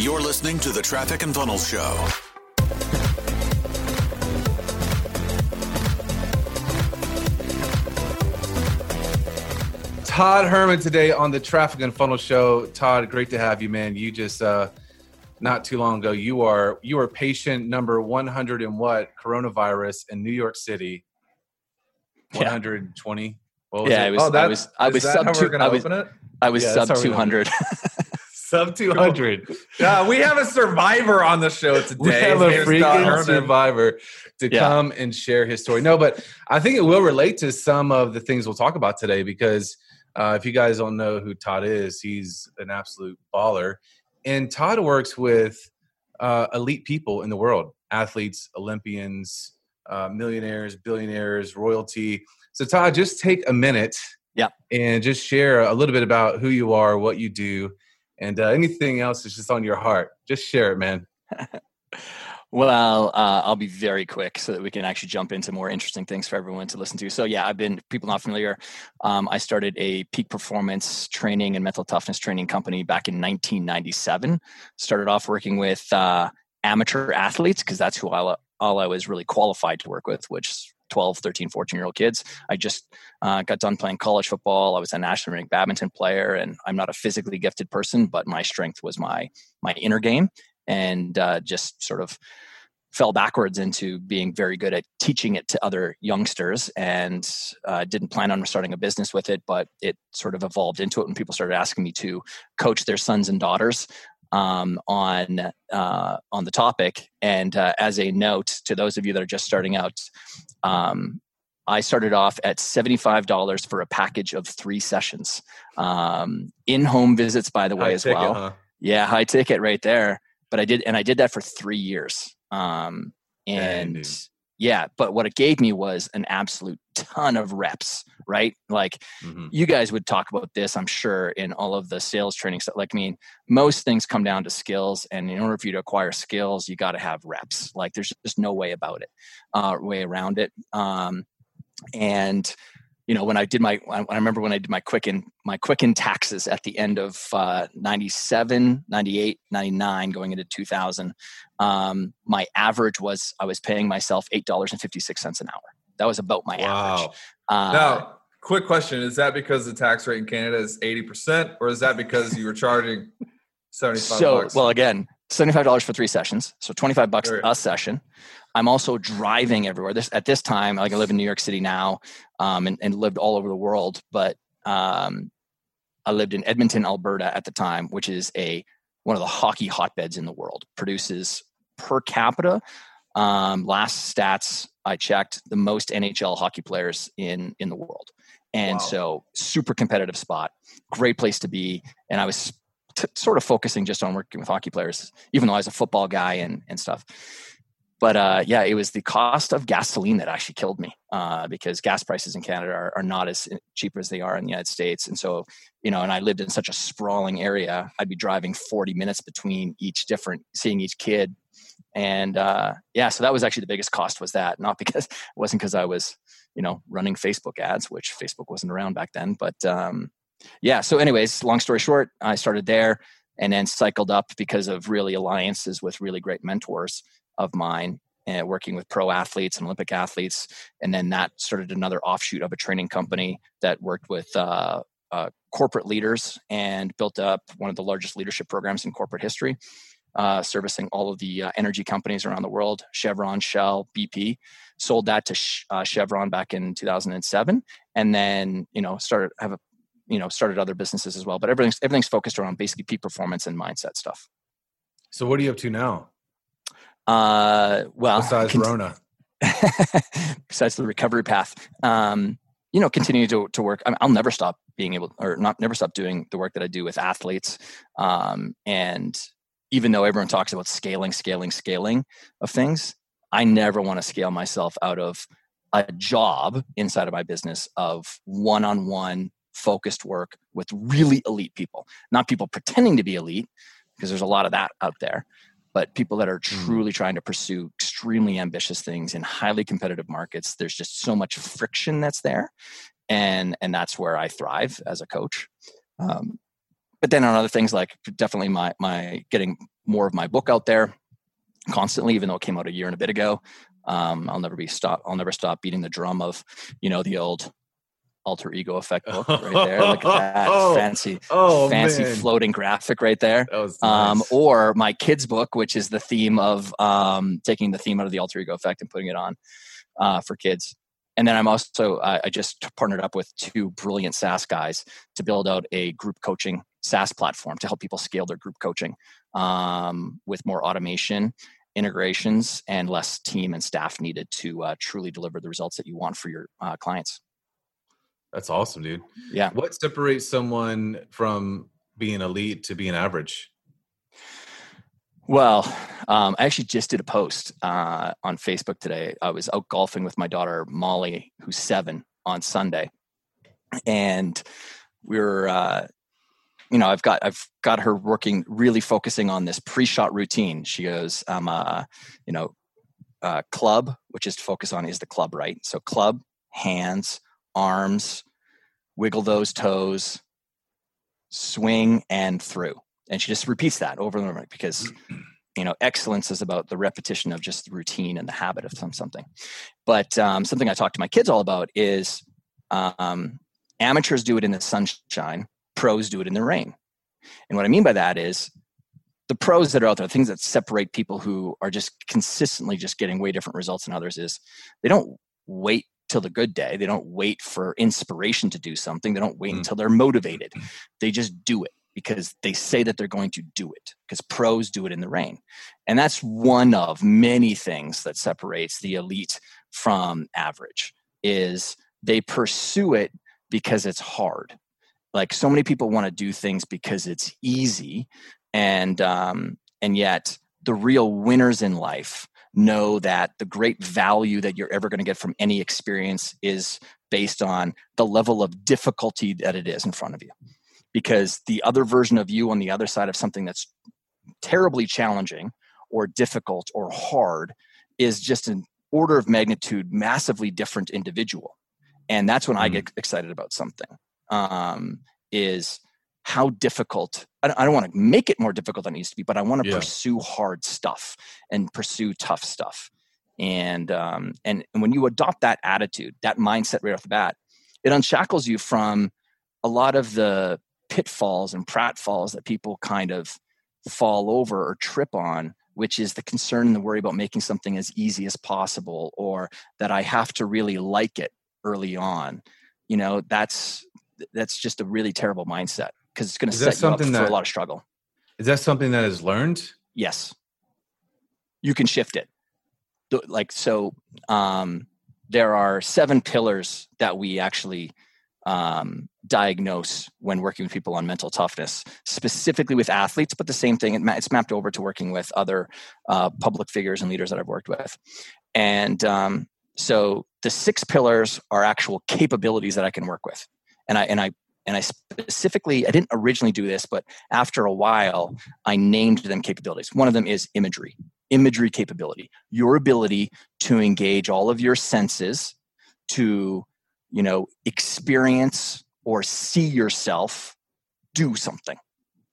You're listening to the Traffic and Funnels Show. Todd Herman today on the Traffic and Funnel Show. Todd, great to have you, man. You just uh, not too long ago, you are you are patient number 100 and what coronavirus in New York City. 120. yeah, it? was, oh, that, I was I was sub two, I was, I was yeah, sub 200. sub 200. Yeah, we have a survivor on the show today. We have a freaking survivor to yeah. come and share his story. No, but I think it will relate to some of the things we'll talk about today because uh, if you guys don't know who Todd is, he's an absolute baller. And Todd works with uh, elite people in the world athletes, Olympians, uh, millionaires, billionaires, royalty. So, Todd, just take a minute yeah. and just share a little bit about who you are, what you do, and uh, anything else that's just on your heart. Just share it, man. Well, uh, I'll be very quick so that we can actually jump into more interesting things for everyone to listen to. So, yeah, I've been people not familiar. Um, I started a peak performance training and mental toughness training company back in 1997. Started off working with uh, amateur athletes because that's who I, all I was really qualified to work with, which 12, 13, 14 year old kids. I just uh, got done playing college football. I was a national ranked badminton player, and I'm not a physically gifted person, but my strength was my my inner game and uh, just sort of fell backwards into being very good at teaching it to other youngsters and uh, didn't plan on starting a business with it but it sort of evolved into it when people started asking me to coach their sons and daughters um, on uh, on the topic and uh, as a note to those of you that are just starting out um, I started off at $75 for a package of three sessions. Um, in home visits, by the way, high as ticket, well. Huh? Yeah, high ticket right there but I did, and I did that for three years. Um, and Dang, yeah, but what it gave me was an absolute ton of reps, right? Like mm-hmm. you guys would talk about this, I'm sure, in all of the sales training stuff. Like, I mean, most things come down to skills, and in order for you to acquire skills, you got to have reps. Like, there's just no way about it, uh, way around it. Um, and you know, when I did my, I remember when I did my Quicken, my Quicken taxes at the end of uh, 97, 98, 99, going into 2000, um, my average was I was paying myself $8.56 an hour. That was about my wow. average. Uh, now, quick question. Is that because the tax rate in Canada is 80% or is that because you were charging 75 so, bucks? well, again, $75 for three sessions. So 25 bucks a session. I'm also driving everywhere. This at this time, like I live in New York City now, um, and, and, lived all over the world. But um, I lived in Edmonton, Alberta at the time, which is a one of the hockey hotbeds in the world. Produces per capita. Um, last stats I checked, the most NHL hockey players in in the world, and wow. so super competitive spot, great place to be. And I was t- sort of focusing just on working with hockey players, even though I was a football guy and and stuff but uh, yeah, it was the cost of gasoline that actually killed me uh, because gas prices in Canada are, are, not as cheap as they are in the United States. And so, you know, and I lived in such a sprawling area, I'd be driving 40 minutes between each different, seeing each kid. And uh, yeah, so that was actually the biggest cost was that, not because it wasn't because I was, you know, running Facebook ads, which Facebook wasn't around back then. But um, yeah, so anyways, long story short, I started there and then cycled up because of really alliances with really great mentors of mine and working with pro athletes and Olympic athletes. And then that started another offshoot of a training company that worked with uh, uh, corporate leaders and built up one of the largest leadership programs in corporate history, uh, servicing all of the uh, energy companies around the world Chevron, Shell, BP. Sold that to uh, Chevron back in 2007, and then you know started have a you know started other businesses as well. But everything's everything's focused around basically peak performance and mindset stuff. So what are you up to now? Uh, well, besides cont- Rona, besides the recovery path, um, you know, continue to to work. I will never stop being able, or not never stop doing the work that I do with athletes. Um, and even though everyone talks about scaling, scaling, scaling of things, I never want to scale myself out of a job inside of my business of one-on-one focused work with really elite people, not people pretending to be elite, because there's a lot of that out there but people that are mm. truly trying to pursue extremely ambitious things in highly competitive markets there's just so much friction that's there and and that's where i thrive as a coach um, but then on other things like definitely my my getting more of my book out there constantly, even though it came out a year and a bit ago. Um, I'll never be stop. I'll never stop beating the drum of, you know, the old alter ego effect book right there. Look at that oh, fancy, oh, fancy man. floating graphic right there. Um, nice. Um, or my kids book, which is the theme of um, taking the theme out of the alter ego effect and putting it on uh, for kids. And then I'm also I just partnered up with two brilliant SaaS guys to build out a group coaching SaaS platform to help people scale their group coaching um, with more automation integrations and less team and staff needed to uh, truly deliver the results that you want for your uh, clients. That's awesome, dude. Yeah. What separates someone from being elite to being average? Well, um, I actually just did a post uh, on Facebook today. I was out golfing with my daughter Molly, who's seven, on Sunday, and we were, uh, you know, I've got I've got her working, really focusing on this pre-shot routine. She goes, um, uh, you know, uh, club, which is to focus on is the club, right? So club, hands, arms, wiggle those toes, swing and through. And she just repeats that over and over because you know excellence is about the repetition of just the routine and the habit of some, something. But um, something I talk to my kids all about is um, amateurs do it in the sunshine, pros do it in the rain. And what I mean by that is the pros that are out there, things that separate people who are just consistently just getting way different results than others is they don't wait till the good day. They don't wait for inspiration to do something. They don't wait mm. until they're motivated. They just do it because they say that they're going to do it because pros do it in the rain. And that's one of many things that separates the elite from average is they pursue it because it's hard. Like so many people want to do things because it's easy and um and yet the real winners in life know that the great value that you're ever going to get from any experience is based on the level of difficulty that it is in front of you. Because the other version of you on the other side of something that's terribly challenging or difficult or hard is just an order of magnitude massively different individual. And that's when mm. I get excited about something. Um, is how difficult I don't, I don't want to make it more difficult than it needs to be, but I want to yeah. pursue hard stuff and pursue tough stuff. And, um, and and when you adopt that attitude, that mindset right off the bat, it unshackles you from a lot of the pitfalls and pratfalls that people kind of fall over or trip on which is the concern and the worry about making something as easy as possible or that i have to really like it early on you know that's that's just a really terrible mindset because it's going to set you up for that, a lot of struggle. Is that something that is learned? Yes. You can shift it. Like, so um, there are seven pillars that we actually um, diagnose when working with people on mental toughness, specifically with athletes, but the same thing, it's mapped over to working with other uh, public figures and leaders that I've worked with. And um, so the six pillars are actual capabilities that I can work with. And I, and I and I specifically, I didn't originally do this, but after a while, I named them capabilities. One of them is imagery, imagery capability, your ability to engage all of your senses to, you know, experience or see yourself do something.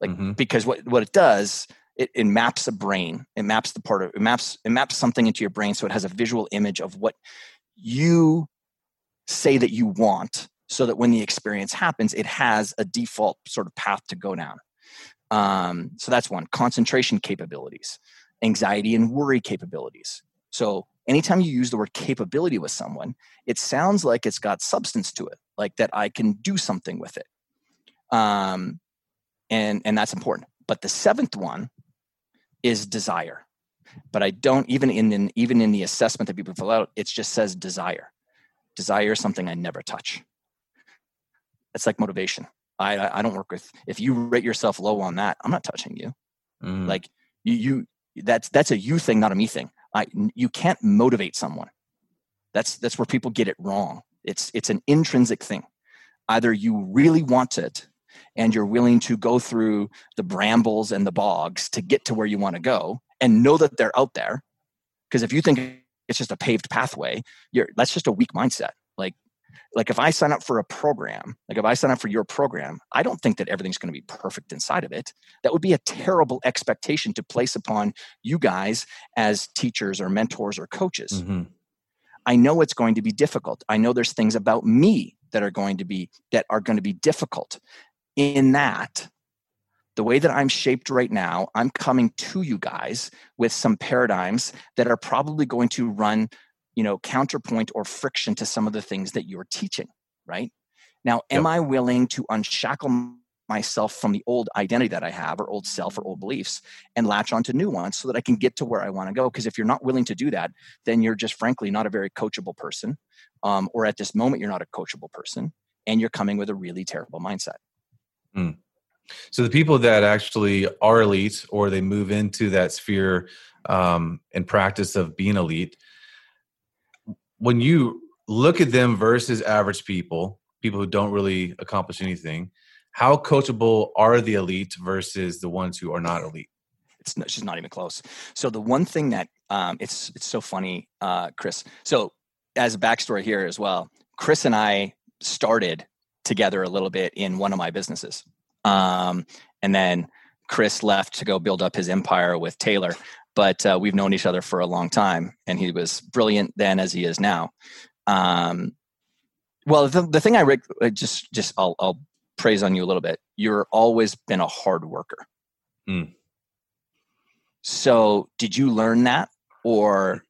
Like, mm-hmm. because what, what it does, it, it maps a brain. It maps the part of it maps it maps something into your brain so it has a visual image of what you say that you want so that when the experience happens, it has a default sort of path to go down. Um, so that's one concentration capabilities, anxiety and worry capabilities. So anytime you use the word capability with someone, it sounds like it's got substance to it, like that I can do something with it. Um, and, and that's important. But the seventh one is desire. But I don't even in, in even in the assessment that people fill out, it just says desire. Desire is something I never touch. It's like motivation. I, I don't work with if you rate yourself low on that, I'm not touching you. Mm. Like you, you that's that's a you thing, not a me thing. I you can't motivate someone. That's that's where people get it wrong. It's it's an intrinsic thing. Either you really want it and you're willing to go through the brambles and the bogs to get to where you want to go and know that they're out there. Because if you think it's just a paved pathway, you're that's just a weak mindset. Like if I sign up for a program, like if I sign up for your program, I don't think that everything's going to be perfect inside of it. That would be a terrible expectation to place upon you guys as teachers or mentors or coaches. Mm-hmm. I know it's going to be difficult. I know there's things about me that are going to be that are going to be difficult. In that, the way that I'm shaped right now, I'm coming to you guys with some paradigms that are probably going to run you know counterpoint or friction to some of the things that you're teaching right now am yep. i willing to unshackle myself from the old identity that i have or old self or old beliefs and latch onto new ones so that i can get to where i want to go because if you're not willing to do that then you're just frankly not a very coachable person um, or at this moment you're not a coachable person and you're coming with a really terrible mindset mm. so the people that actually are elite or they move into that sphere um, and practice of being elite when you look at them versus average people, people who don't really accomplish anything, how coachable are the elite versus the ones who are not elite? It's, it's just not even close. So the one thing that um, it's it's so funny, uh, Chris. So as a backstory here as well, Chris and I started together a little bit in one of my businesses, um, and then Chris left to go build up his empire with Taylor but uh, we've known each other for a long time, and he was brilliant then as he is now. Um, well, the, the thing I re- just just I'll, I'll praise on you a little bit. You're always been a hard worker. Mm. So, did you learn that, or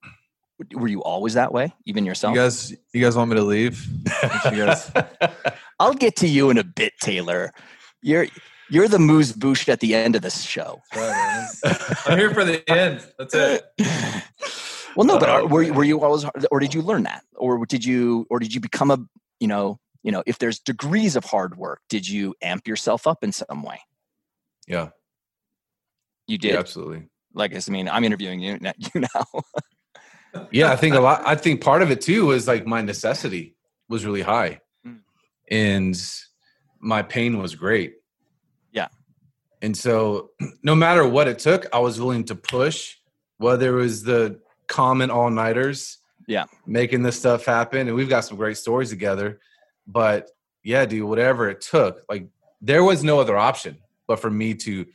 were you always that way, even yourself? You guys, you guys want me to leave? guys... I'll get to you in a bit, Taylor. You're you're the moose bouche at the end of this show. Right, I'm here for the end. That's it. Well, no, but are, were were you always, or did you learn that, or did you, or did you become a, you know, you know, if there's degrees of hard work, did you amp yourself up in some way? Yeah, you did yeah, absolutely. Like I mean, I'm interviewing you you now. yeah, I think a lot. I think part of it too was like my necessity was really high, mm. and my pain was great and so, no matter what it took, I was willing to push, whether it was the common all nighters, yeah, making this stuff happen. And we've got some great stories together. But yeah, dude, whatever it took, like there was no other option but for me to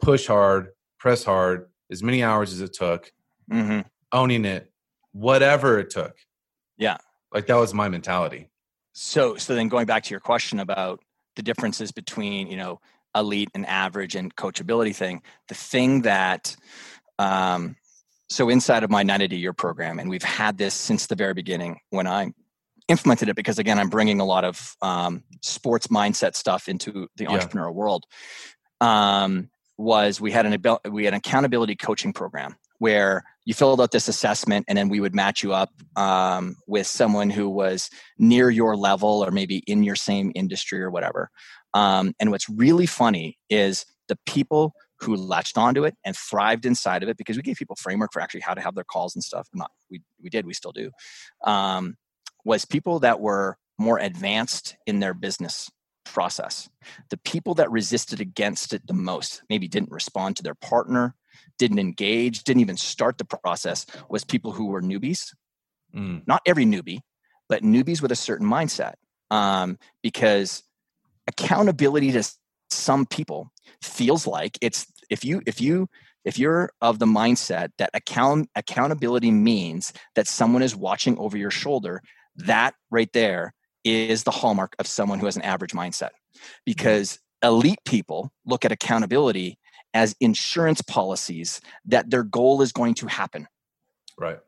push hard, press hard, as many hours as it took, mm-hmm. owning it, whatever it took. Yeah. Like that was my mentality. So, so then going back to your question about the differences between, you know, elite and average and coachability thing the thing that um, so inside of my 90 day year program and we've had this since the very beginning when i implemented it because again i'm bringing a lot of um, sports mindset stuff into the yeah. entrepreneurial world um, was we had an we had an accountability coaching program where you filled out this assessment and then we would match you up um, with someone who was near your level or maybe in your same industry or whatever um, and what's really funny is the people who latched onto it and thrived inside of it because we gave people framework for actually how to have their calls and stuff. Not we we did, we still do. Um, was people that were more advanced in their business process. The people that resisted against it the most, maybe didn't respond to their partner, didn't engage, didn't even start the process, was people who were newbies. Mm. Not every newbie, but newbies with a certain mindset. Um, because accountability to some people feels like it's if you if you if you're of the mindset that account accountability means that someone is watching over your shoulder that right there is the hallmark of someone who has an average mindset. Because elite people look at accountability as insurance policies that their goal is going to happen. Right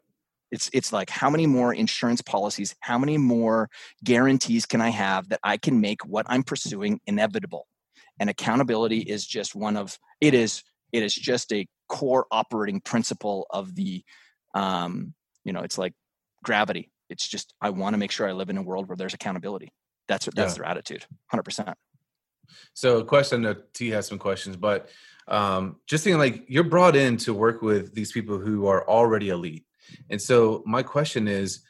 it's it's like how many more insurance policies, how many more guarantees can I have that I can make what I'm pursuing inevitable? And accountability is just one of it is it is just a core operating principle of the um, you know, it's like gravity. It's just I want to make sure I live in a world where there's accountability. That's what that's yeah. their attitude. 100%. So, a question. T has some questions, but um, just thinking like you're brought in to work with these people who are already elite. And so my question is,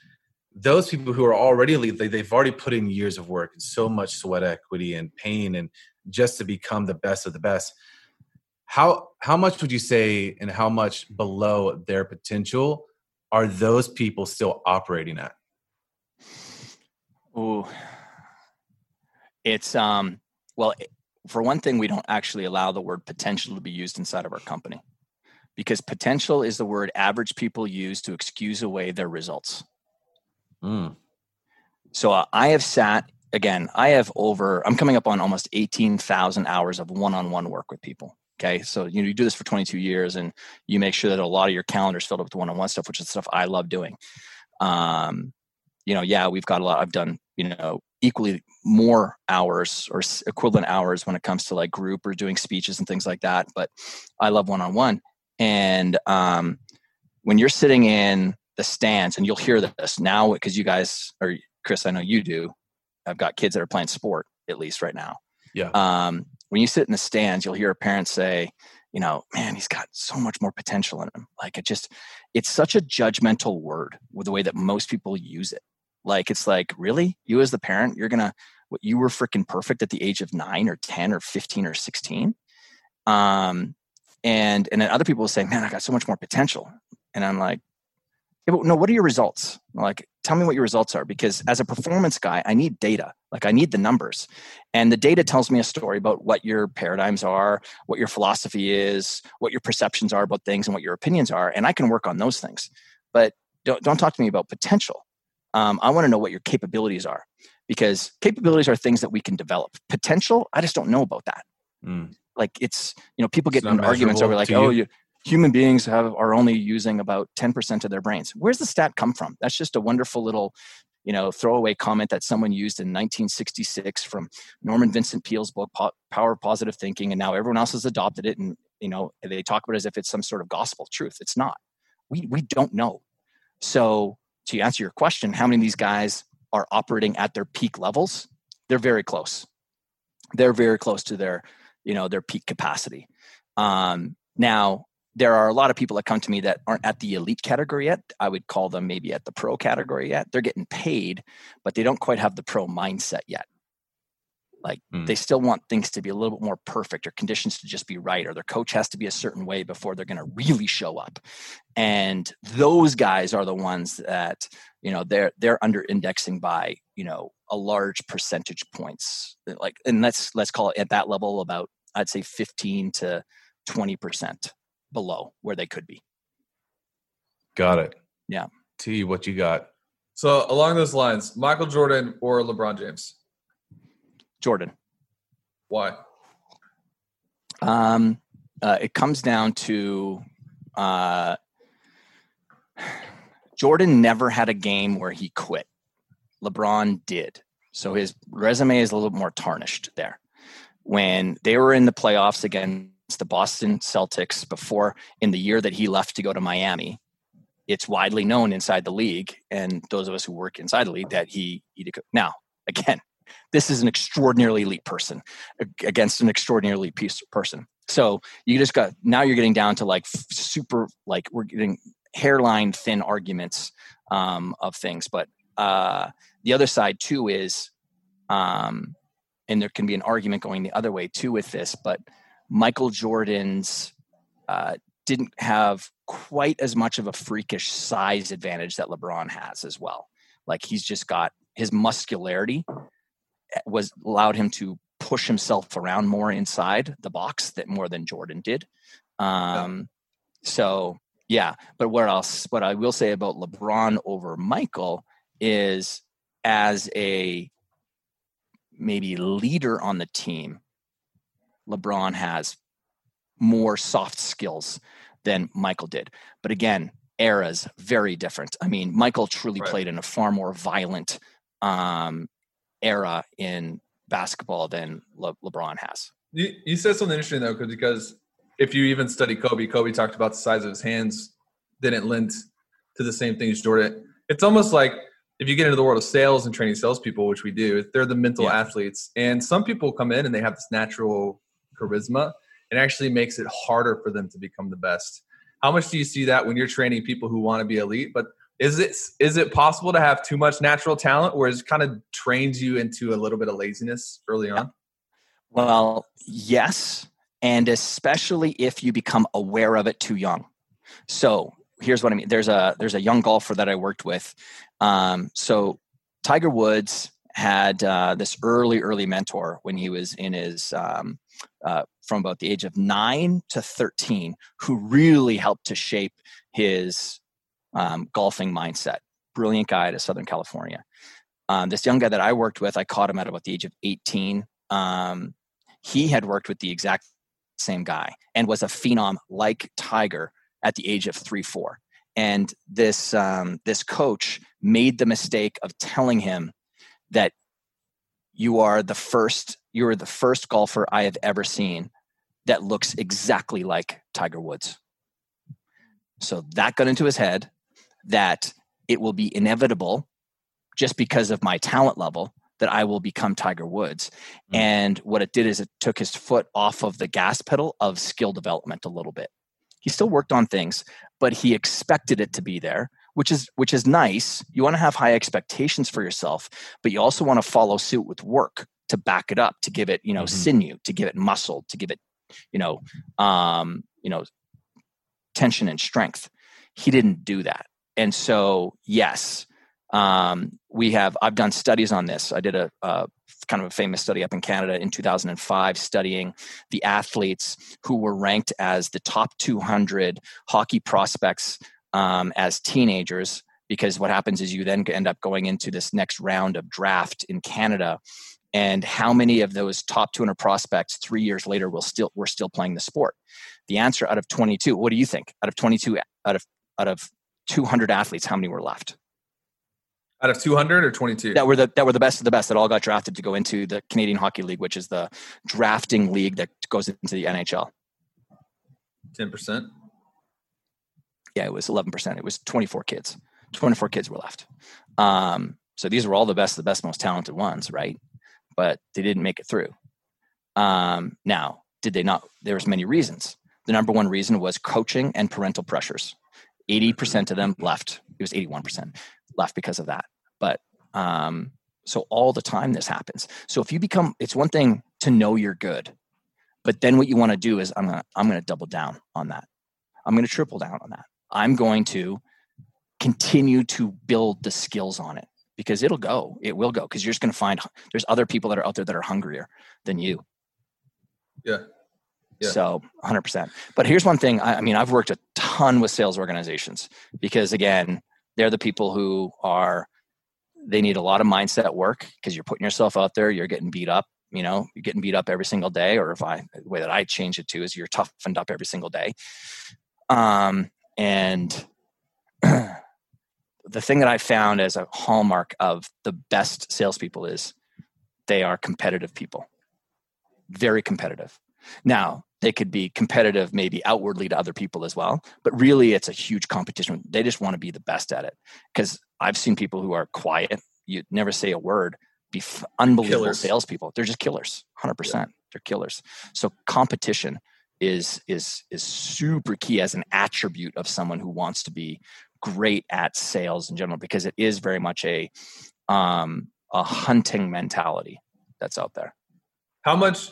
those people who are already elite, they, they've already put in years of work and so much sweat equity and pain and just to become the best of the best. How how much would you say and how much below their potential are those people still operating at? Ooh, it's um. Well, for one thing, we don't actually allow the word potential to be used inside of our company because potential is the word average people use to excuse away their results. Mm. So uh, I have sat again. I have over. I'm coming up on almost eighteen thousand hours of one-on-one work with people. Okay, so you know you do this for 22 years, and you make sure that a lot of your calendar is filled up with one-on-one stuff, which is stuff I love doing. Um, you know, yeah, we've got a lot. I've done you know equally more hours or equivalent hours when it comes to like group or doing speeches and things like that. But I love one-on-one, and um, when you're sitting in the stands, and you'll hear this now because you guys, or Chris, I know you do. I've got kids that are playing sport at least right now. Yeah. Um, when you sit in the stands, you'll hear a parent say, you know, man, he's got so much more potential in him. Like it just, it's such a judgmental word with the way that most people use it. Like it's like, really? You as the parent, you're gonna what you were freaking perfect at the age of nine or 10 or 15 or 16. Um, and and then other people will say, man, I got so much more potential. And I'm like, yeah, no, what are your results? Like, tell me what your results are because as a performance guy, I need data. Like, I need the numbers. And the data tells me a story about what your paradigms are, what your philosophy is, what your perceptions are about things, and what your opinions are. And I can work on those things. But don't, don't talk to me about potential. Um, I want to know what your capabilities are because capabilities are things that we can develop. Potential, I just don't know about that. Mm. Like, it's, you know, people get in arguments over, like, oh, you. human beings have are only using about 10% of their brains. Where's the stat come from? That's just a wonderful little you know throwaway comment that someone used in 1966 from norman vincent peale's book power of positive thinking and now everyone else has adopted it and you know they talk about it as if it's some sort of gospel truth. It's not. We we don't know. So to answer your question how many of these guys are operating at their peak levels? They're very close. They're very close to their you know their peak capacity um, now there are a lot of people that come to me that aren't at the elite category yet. I would call them maybe at the pro category yet. They're getting paid, but they don't quite have the pro mindset yet. Like mm. they still want things to be a little bit more perfect or conditions to just be right, or their coach has to be a certain way before they're going to really show up. And those guys are the ones that, you know, they're, they're under indexing by, you know, a large percentage points. Like, and let's, let's call it at that level about, I'd say 15 to 20% below where they could be. Got it. Yeah. T, what you got? So along those lines, Michael Jordan or LeBron James? Jordan. Why? Um, uh, it comes down to uh, Jordan never had a game where he quit. LeBron did. So his resume is a little more tarnished there. When they were in the playoffs against the Boston Celtics before in the year that he left to go to Miami. It's widely known inside the league, and those of us who work inside the league that he, he now again, this is an extraordinarily elite person against an extraordinarily piece person. So you just got now you're getting down to like super like we're getting hairline thin arguments um, of things, but uh, the other side too is, um, and there can be an argument going the other way too with this, but Michael Jordan's uh, didn't have quite as much of a freakish size advantage that LeBron has as well. Like he's just got his muscularity eh, was allowed him to push himself around more inside the box that more than Jordan did. Um, so yeah, but what else? What I will say about LeBron over Michael is as a maybe leader on the team, LeBron has more soft skills than Michael did. But again, eras very different. I mean, Michael truly right. played in a far more violent um, era in basketball than Le- LeBron has. You, you said something interesting though, because if you even study Kobe, Kobe talked about the size of his hands didn't lend to the same thing as Jordan. It's almost like if you get into the world of sales and training salespeople, which we do, they're the mental yeah. athletes. And some people come in and they have this natural charisma, it actually makes it harder for them to become the best. How much do you see that when you're training people who want to be elite? But is it is it possible to have too much natural talent where it kind of trains you into a little bit of laziness early on? Well, yes, and especially if you become aware of it too young. So here's what I mean. There's a there's a young golfer that I worked with. Um, so Tiger Woods had uh, this early, early mentor when he was in his um, uh, from about the age of nine to 13, who really helped to shape his um, golfing mindset. Brilliant guy to Southern California. Um, this young guy that I worked with, I caught him at about the age of 18. Um, he had worked with the exact same guy and was a phenom like Tiger at the age of three, four. And this um, this coach made the mistake of telling him that you are the first you are the first golfer I have ever seen that looks exactly like Tiger Woods. So that got into his head that it will be inevitable just because of my talent level that I will become Tiger Woods. Mm. And what it did is it took his foot off of the gas pedal of skill development a little bit. He still worked on things, but he expected it to be there, which is which is nice. You want to have high expectations for yourself, but you also want to follow suit with work to back it up, to give it, you know, mm-hmm. sinew, to give it muscle, to give it, you know, um, you know, tension and strength. He didn't do that. And so, yes, um, we have, I've done studies on this. I did a, a, kind of a famous study up in Canada in 2005 studying the athletes who were ranked as the top 200 hockey prospects um, as teenagers. Because what happens is you then end up going into this next round of draft in Canada and how many of those top 200 prospects three years later will still were still playing the sport the answer out of 22 what do you think out of 22 out of out of 200 athletes how many were left out of 200 or 22 that were the that were the best of the best that all got drafted to go into the Canadian Hockey League, which is the drafting league that goes into the NHL. 10%. Yeah, it was 11%. It was 24 kids. 24 kids were left. Um, so these were all the best, the best, most talented ones, right? But they didn't make it through. Um, now, did they not? There was many reasons. The number one reason was coaching and parental pressures. 80% of them left. It was 81% left because of that. But um, so all the time this happens. So if you become, it's one thing to know you're good, but then what you want to do is I'm gonna I'm gonna double down on that. I'm gonna triple down on that. I'm going to continue to build the skills on it because it'll go. It will go because you're just gonna find there's other people that are out there that are hungrier than you. Yeah. Yeah. So 100%. But here's one thing I, I, mean, I've worked a ton with sales organizations because, again, they're the people who are, they need a lot of mindset work because you're putting yourself out there, you're getting beat up. You know, you're getting beat up every single day, or if I, the way that I change it to is you're toughened up every single day. Um, and the thing that I found as a hallmark of the best salespeople is they are competitive people, very competitive. Now, they could be competitive maybe outwardly to other people as well, but really it's a huge competition. They just want to be the best at it. Because I've seen people who are quiet, you never say a word, be f- unbelievable killers. salespeople. They're just killers, 100%. Yeah. They're killers. So competition is is is super key as an attribute of someone who wants to be great at sales in general because it is very much a um a hunting mentality that's out there. How much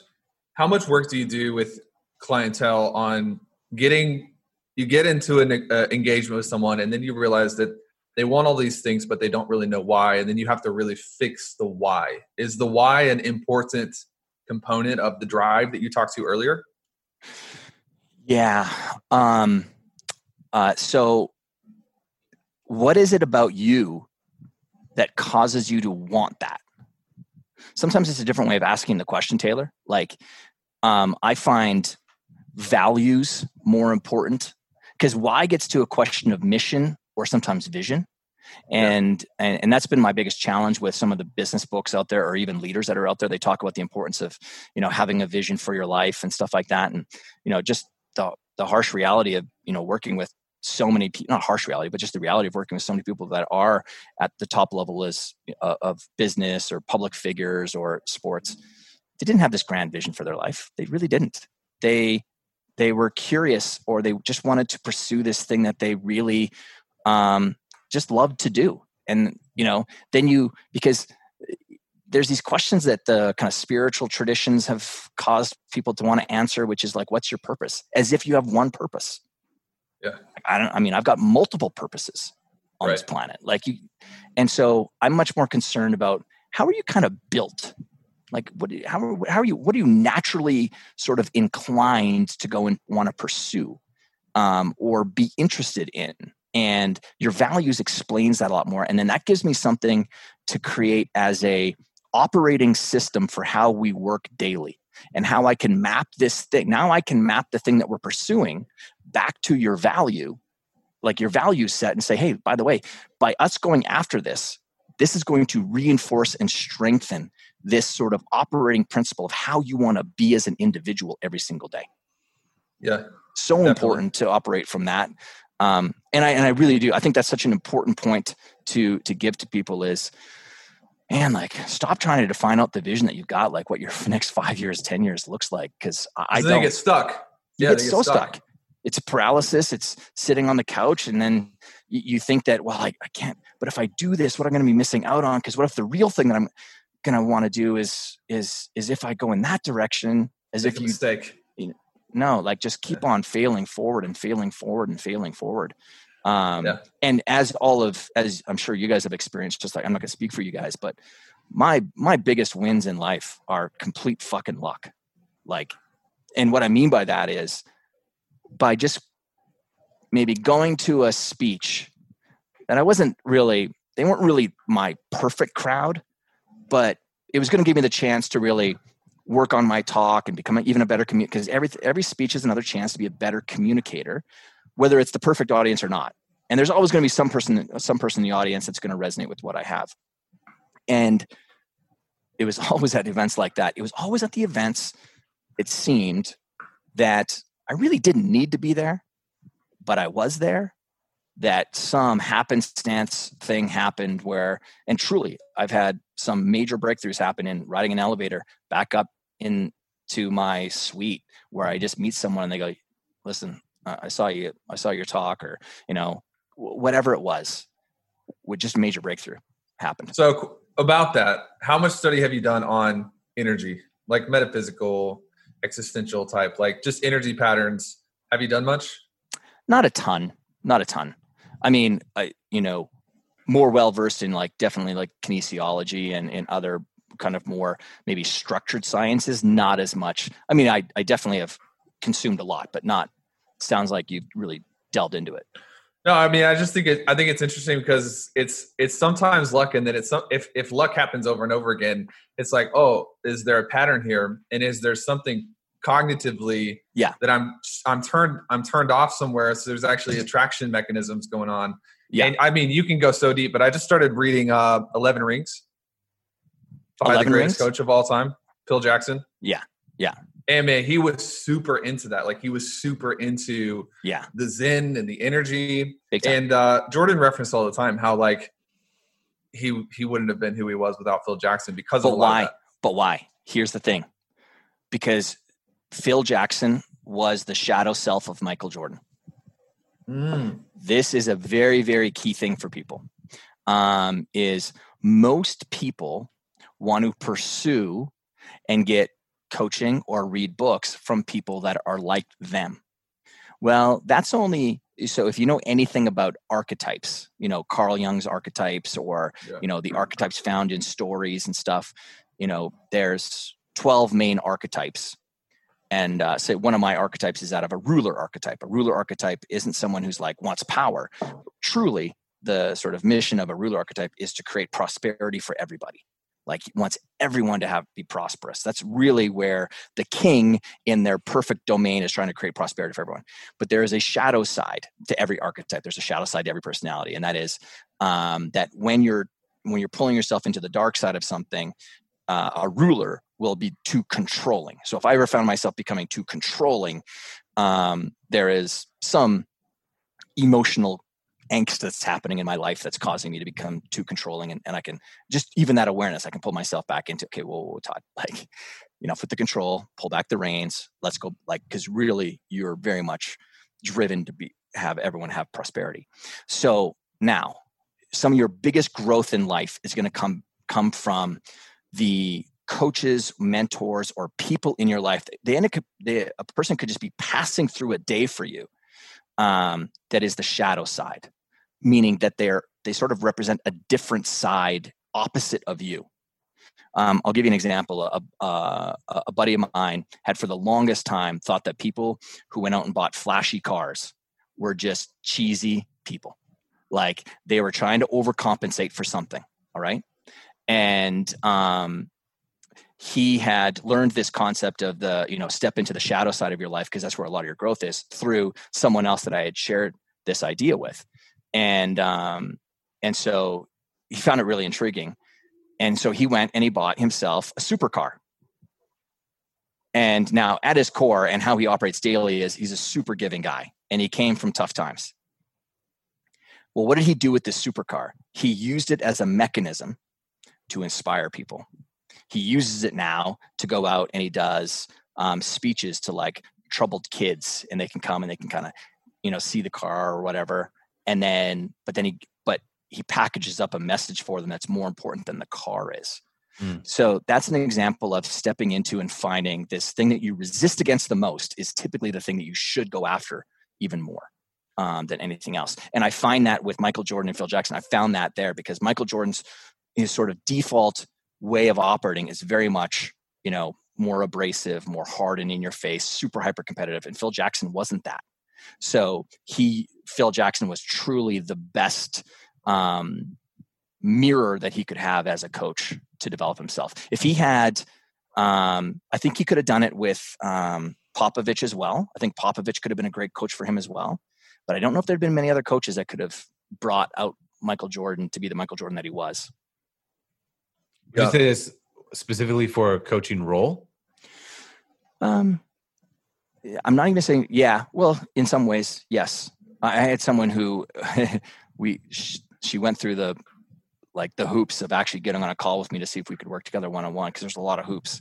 how much work do you do with clientele on getting you get into an uh, engagement with someone and then you realize that they want all these things but they don't really know why. And then you have to really fix the why. Is the why an important component of the drive that you talked to earlier? Yeah um uh so what is it about you that causes you to want that? Sometimes it's a different way of asking the question taylor. Like um, i find values more important? Because why gets to a question of mission or sometimes vision? And, yeah. and and that's been my biggest challenge with some of the business books out there or even leaders that are out there. They talk about the importance of you know having a vision for your life and stuff like that. And you know just the the harsh reality of you know working with so many people not harsh reality but just the reality of working with so many people that are at the top level is uh, of business or public figures or sports. They didn't have this grand vision for their life. They really didn't. They they were curious or they just wanted to pursue this thing that they really um, just loved to do. And you know then you because there's these questions that the kind of spiritual traditions have caused people to want to answer which is like what's your purpose? As if you have one purpose. Yeah. I don't i mean i've got multiple purposes on right. this planet. Like you and so i'm much more concerned about how are you kind of built like what how, how are you what are you naturally sort of inclined to go and want to pursue um, or be interested in? And your values explains that a lot more and then that gives me something to create as a operating system for how we work daily and how i can map this thing now i can map the thing that we're pursuing back to your value like your value set and say hey by the way by us going after this this is going to reinforce and strengthen this sort of operating principle of how you want to be as an individual every single day yeah so definitely. important to operate from that um, and I and I really do. I think that's such an important point to to give to people is, man, like stop trying to define out the vision that you've got, like what your next five years, ten years looks like. Because I don't get stuck. You yeah, get so stuck. stuck. It's paralysis. It's sitting on the couch, and then you, you think that, well, I, I can't. But if I do this, what I'm going to be missing out on? Because what if the real thing that I'm going to want to do is is is if I go in that direction, as Make if you mistake no like just keep on failing forward and failing forward and failing forward um, yeah. and as all of as i'm sure you guys have experienced just like i'm not going to speak for you guys but my my biggest wins in life are complete fucking luck like and what i mean by that is by just maybe going to a speech that i wasn't really they weren't really my perfect crowd but it was going to give me the chance to really work on my talk and become even a better communicator because every every speech is another chance to be a better communicator whether it's the perfect audience or not. And there's always going to be some person some person in the audience that's going to resonate with what i have. And it was always at events like that. It was always at the events it seemed that i really didn't need to be there but i was there that some happenstance thing happened where and truly i've had some major breakthroughs happen in riding an elevator back up into my suite where I just meet someone and they go, "Listen, I saw you. I saw your talk, or you know, whatever it was." With just a major breakthrough happened. So about that, how much study have you done on energy, like metaphysical, existential type, like just energy patterns? Have you done much? Not a ton. Not a ton. I mean, I you know, more well versed in like definitely like kinesiology and, and other kind of more maybe structured sciences, not as much. I mean, I, I definitely have consumed a lot, but not sounds like you've really delved into it. No, I mean, I just think it, I think it's interesting because it's it's sometimes luck, and then it's if if luck happens over and over again, it's like, oh, is there a pattern here, and is there something cognitively yeah that I'm I'm turned I'm turned off somewhere, so there's actually attraction mechanisms going on. Yeah, and, I mean, you can go so deep, but I just started reading uh, Eleven Rings by the greatest rings? coach of all time, Phil Jackson. Yeah, yeah. And man, he was super into that. Like he was super into yeah the zen and the energy. And uh, Jordan referenced all the time how like he he wouldn't have been who he was without Phil Jackson because but of why? But why? Here's the thing, because Phil Jackson was the shadow self of Michael Jordan. Mm. This is a very very key thing for people. Um, is most people want to pursue and get coaching or read books from people that are like them. Well, that's only so if you know anything about archetypes, you know, Carl Jung's archetypes or, yeah. you know, the archetypes found in stories and stuff, you know, there's 12 main archetypes. And uh, say one of my archetypes is that of a ruler archetype. A ruler archetype isn't someone who's like wants power. Truly, the sort of mission of a ruler archetype is to create prosperity for everybody. Like wants everyone to have be prosperous. That's really where the king in their perfect domain is trying to create prosperity for everyone. But there is a shadow side to every archetype. There's a shadow side to every personality. And that is um, that when you're when you're pulling yourself into the dark side of something uh, a ruler will be too controlling. So if i ever found myself becoming too controlling um, there is some emotional angst that's happening in my life that's causing me to become too controlling and, and i can just even that awareness i can pull myself back into okay whoa, whoa todd like you know put the control pull back the reins let's go like because really you're very much driven to be have everyone have prosperity. So now some of your biggest growth in life is going to come come from the coaches mentors or people in your life they, they, a person could just be passing through a day for you um, that is the shadow side meaning that they're they sort of represent a different side opposite of you Um, I'll give you an example. A, a, a buddy of mine had for the longest time thought that people who went out and bought flashy cars were just cheesy people. Like they were trying to overcompensate for something. All right. And um, he had learned this concept of the, you know, step into the shadow side of your life because that's where a lot of your growth is through someone else that I had shared this idea with. And um, and so he found it really intriguing. And so he went and he bought himself a supercar. And now, at his core and how he operates daily, is he's a super giving guy and he came from tough times. Well, what did he do with this supercar? He used it as a mechanism to inspire people. He uses it now to go out and he does um, speeches to like troubled kids, and they can come and they can kind of, you know, see the car or whatever. And then, but then he, but he packages up a message for them that's more important than the car is. Mm. So that's an example of stepping into and finding this thing that you resist against the most is typically the thing that you should go after even more um, than anything else. And I find that with Michael Jordan and Phil Jackson, I found that there because Michael Jordan's his sort of default way of operating is very much, you know, more abrasive, more hard and in your face, super hyper competitive. And Phil Jackson wasn't that. So he, Phil Jackson was truly the best um, mirror that he could have as a coach to develop himself. If he had, um, I think he could have done it with um, Popovich as well. I think Popovich could have been a great coach for him as well. But I don't know if there'd been many other coaches that could have brought out Michael Jordan to be the Michael Jordan that he was. Would you say this specifically for a coaching role? Um, I'm not even saying yeah. Well, in some ways, yes. I had someone who we she went through the like the hoops of actually getting on a call with me to see if we could work together one on one because there's a lot of hoops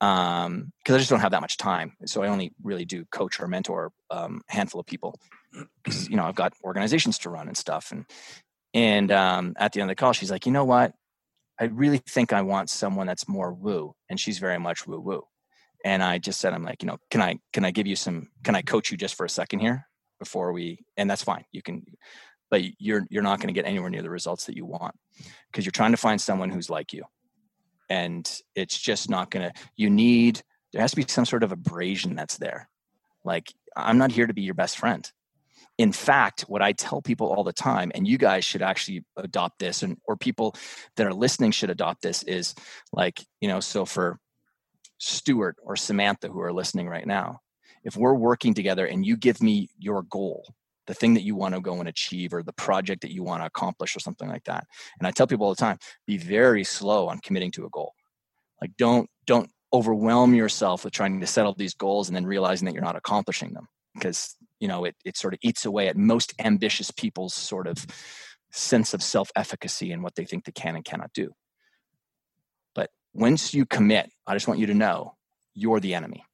um because i just don't have that much time so i only really do coach or mentor um handful of people because you know i've got organizations to run and stuff and and um at the end of the call she's like you know what i really think i want someone that's more woo and she's very much woo woo. And i just said i'm like you know can i can i give you some can i coach you just for a second here before we and that's fine. You can but you're you're not going to get anywhere near the results that you want because you're trying to find someone who's like you. And it's just not going to you need there has to be some sort of abrasion that's there. Like i'm not here to be your best friend in fact what i tell people all the time and you guys should actually adopt this and or people that are listening should adopt this is like you know so for stuart or samantha who are listening right now if we're working together and you give me your goal the thing that you want to go and achieve or the project that you want to accomplish or something like that and i tell people all the time be very slow on committing to a goal. Like don't don't overwhelm yourself with trying to set settle these goals and then realizing that you're not accomplishing them because you know it, it sort of eats away at most ambitious people's sort of sense of self-efficacy and what they think they can and cannot do but once you commit i just want you to know you're the enemy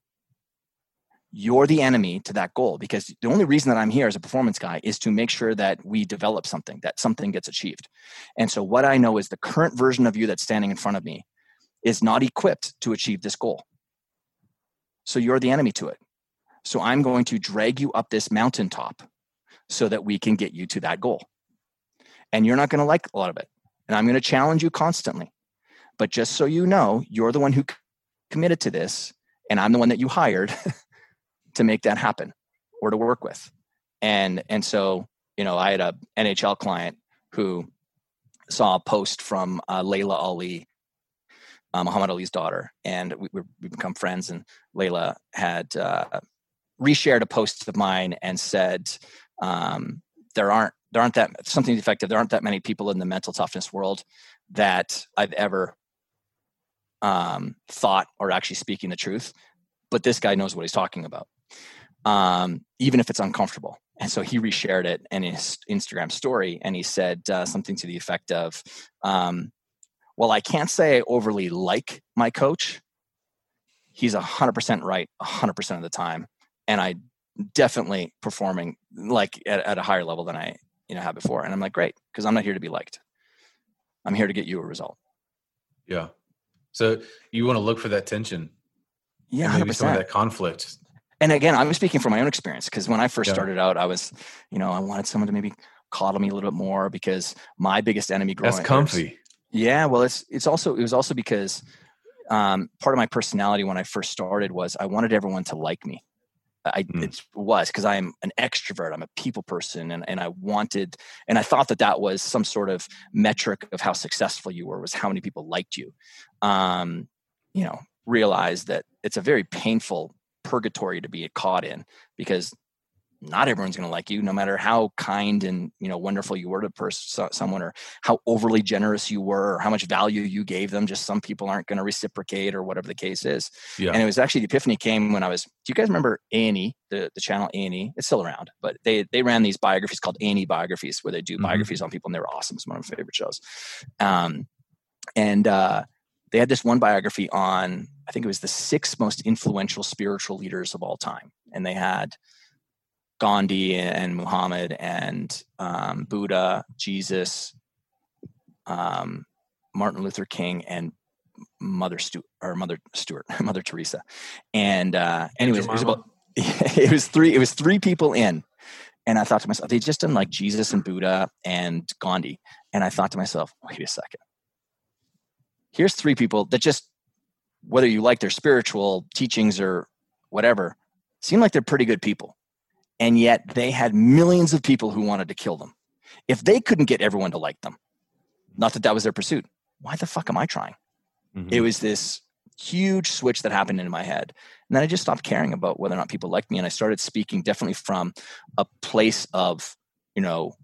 you're the enemy to that goal because the only reason that I'm here as a performance guy is to make sure that we develop something, that something gets achieved. And so, what I know is the current version of you that's standing in front of me is not equipped to achieve this goal. So, you're the enemy to it. So, I'm going to drag you up this mountaintop so that we can get you to that goal. And you're not going to like a lot of it. And I'm going to challenge you constantly. But just so you know, you're the one who committed to this, and I'm the one that you hired. to make that happen or to work with. And and so, you know, I had a NHL client who saw a post from uh, Laila Ali, uh, Muhammad Ali's daughter, and we, we become friends. And Laila had uh, reshared a post of mine and said, um, "There aren't there aren't that something effective. There aren't that many people in the mental toughness world that I've ever um, thought are actually speaking the truth, but this guy knows what he's talking about." um, even if it's uncomfortable. And so he reshared it in his Instagram story, and he said uh, something to the effect of, um, "Well, I can't say I overly like my coach. He's hundred percent right, hundred percent of the time, and I definitely performing like at, at a higher level than I you know had before." And I'm like, "Great," because I'm not here to be liked. I'm here to get you a result. Yeah. So you want to look for that tension. Yeah, maybe 100%. some of that conflict and again, I'm speaking from my own experience because when I first yeah. started out, I was, you know, I wanted someone to maybe coddle me a little bit more because my biggest enemy growing that's comfy. Yeah, well, it's it's also it was also because um, part of my personality when I first started was I wanted everyone to like me. I mm. it was because I'm an extrovert. I'm a people person, and and I wanted and I thought that that was some sort of metric of how successful you were was how many people liked you. Um, you know, realize that it's a very painful purgatory to be caught in because not everyone's going to like you no matter how kind and you know wonderful you were to person someone or how overly generous you were or how much value you gave them just some people aren't going to reciprocate or whatever the case is yeah. and it was actually the epiphany came when i was do you guys remember a&e the, the channel a&e it's still around but they they ran these biographies called a&e biographies where they do mm-hmm. biographies on people and they were awesome it's one of my favorite shows um, and uh, they had this one biography on i think it was the six most influential spiritual leaders of all time and they had Gandhi and Muhammad and um, Buddha, Jesus, um, Martin Luther King, and Mother Stewart or Mother Stewart, Mother Teresa. And uh, anyways, it was about it was three. It was three people in, and I thought to myself, they just done like Jesus and Buddha and Gandhi, and I thought to myself, wait a second. Here's three people that just, whether you like their spiritual teachings or whatever, seem like they're pretty good people and yet they had millions of people who wanted to kill them. If they couldn't get everyone to like them, not that that was their pursuit, why the fuck am I trying? Mm-hmm. It was this huge switch that happened in my head. And then I just stopped caring about whether or not people liked me. And I started speaking definitely from a place of, you know,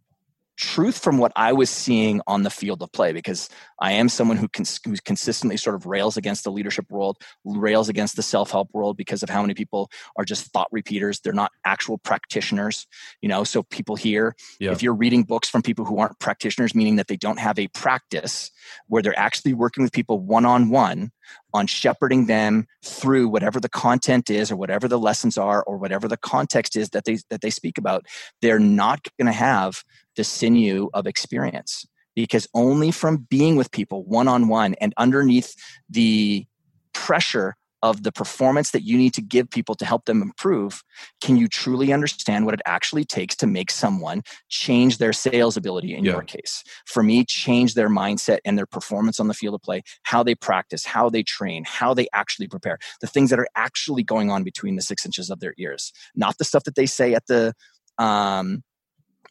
truth from what I was seeing on the field of play because I am someone who, cons- who consistently sort of rails against the leadership world, rails against the self help world because of how many people are just thought repeaters. They're not actual practitioners, you know. So people here, yeah. if you're reading books from people who aren't practitioners, meaning that they don't have a practice where they're actually working with people one on one on shepherding them through whatever the content is or whatever the lessons are or whatever the context is that they that they speak about they're not going to have the sinew of experience. Because only from being with people one on one and underneath the pressure of the performance that you need to give people to help them improve, can you truly understand what it actually takes to make someone change their sales ability in yeah. your case? For me, change their mindset and their performance on the field of play, how they practice, how they train, how they actually prepare, the things that are actually going on between the six inches of their ears, not the stuff that they say at the um,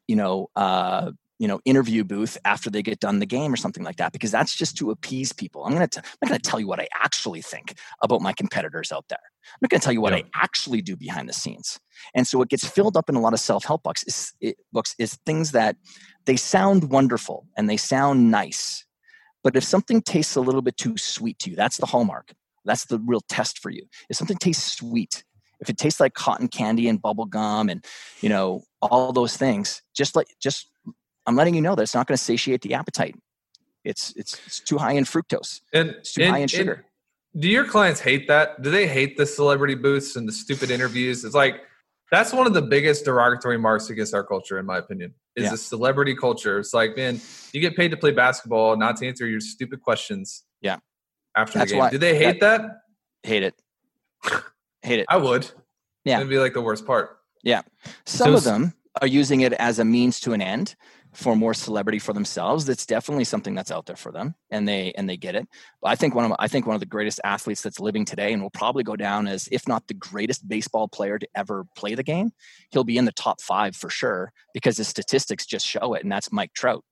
you know, uh, you know, interview booth after they get done the game or something like that, because that's just to appease people. I'm gonna, t- I'm not gonna tell you what I actually think about my competitors out there. I'm not gonna tell you what yeah. I actually do behind the scenes. And so, what gets filled up in a lot of self-help books is it, books is things that they sound wonderful and they sound nice, but if something tastes a little bit too sweet to you, that's the hallmark. That's the real test for you. If something tastes sweet, if it tastes like cotton candy and bubble gum and you know all those things just like just i'm letting you know that it's not going to satiate the appetite it's it's it's too high in fructose and it's too and, high in sugar do your clients hate that do they hate the celebrity booths and the stupid interviews it's like that's one of the biggest derogatory marks against our culture in my opinion is yeah. the celebrity culture it's like man you get paid to play basketball not to answer your stupid questions yeah after that's the game why, do they hate that, that? hate it Hate it. I would. Yeah. It'd be like the worst part. Yeah. Some so, of them are using it as a means to an end for more celebrity for themselves. That's definitely something that's out there for them, and they and they get it. But I think one of I think one of the greatest athletes that's living today, and will probably go down as if not the greatest baseball player to ever play the game. He'll be in the top five for sure because his statistics just show it, and that's Mike Trout.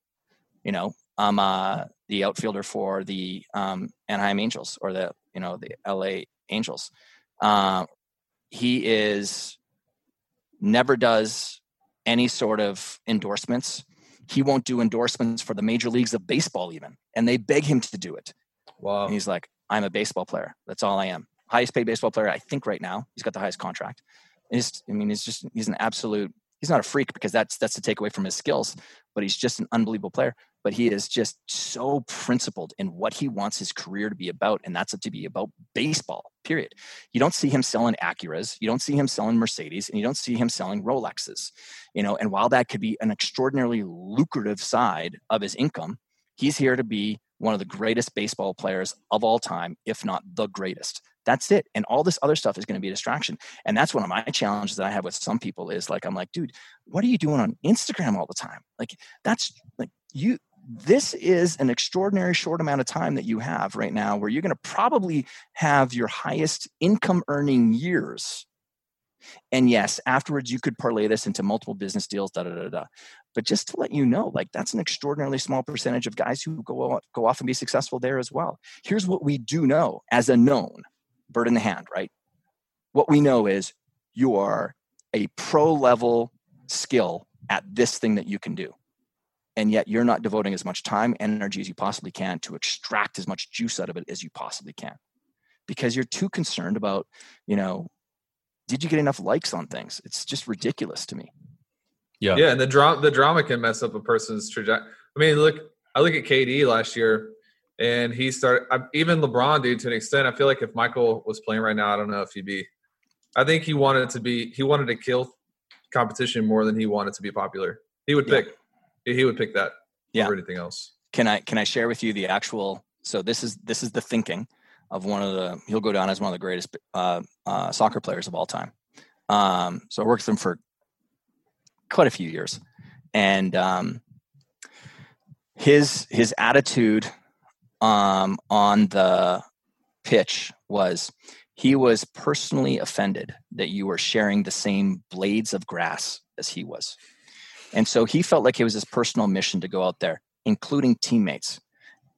You know, um, uh, the outfielder for the um, Anaheim Angels or the you know the LA Angels. Uh, he is never does any sort of endorsements. He won't do endorsements for the major leagues of baseball, even, and they beg him to do it. Wow. And he's like, I'm a baseball player. That's all I am. Highest paid baseball player, I think, right now. He's got the highest contract. He's, I mean, he's just he's an absolute. He's not a freak because that's that's the takeaway from his skills, but he's just an unbelievable player but he is just so principled in what he wants his career to be about, and that's to be about baseball. Period. You don't see him selling Acuras, you don't see him selling Mercedes, and you don't see him selling Rolexes. You know, and while that could be an extraordinarily lucrative side of his income, he's here to be one of the greatest baseball players of all time, if not the greatest. That's it. And all this other stuff is going to be a distraction. And that's one of my challenges that I have with some people is like, I'm like, dude, what are you doing on Instagram all the time? Like, that's like you this is an extraordinary short amount of time that you have right now where you're going to probably have your highest income earning years. And yes, afterwards you could parlay this into multiple business deals, da da da da. But just to let you know, like that's an extraordinarily small percentage of guys who go out, go off and be successful there as well. Here's what we do know as a known bird in the hand, right? What we know is you are a pro level skill at this thing that you can do and yet you're not devoting as much time and energy as you possibly can to extract as much juice out of it as you possibly can. Because you're too concerned about you know did you get enough likes on things? It's just ridiculous to me. Yeah. Yeah and the drama the drama can mess up a person's trajectory i mean look i look at kd last year and he started even lebron dude to an extent i feel like if michael was playing right now i don't know if he'd be i think he wanted to be he wanted to kill competition more than he wanted to be popular. He would pick. yeah he would pick that yeah. over anything else. Can I can I share with you the actual? So this is this is the thinking of one of the. He'll go down as one of the greatest uh, uh, soccer players of all time. Um, so I worked with him for quite a few years, and um, his his attitude um, on the pitch was he was personally offended that you were sharing the same blades of grass as he was. And so he felt like it was his personal mission to go out there, including teammates,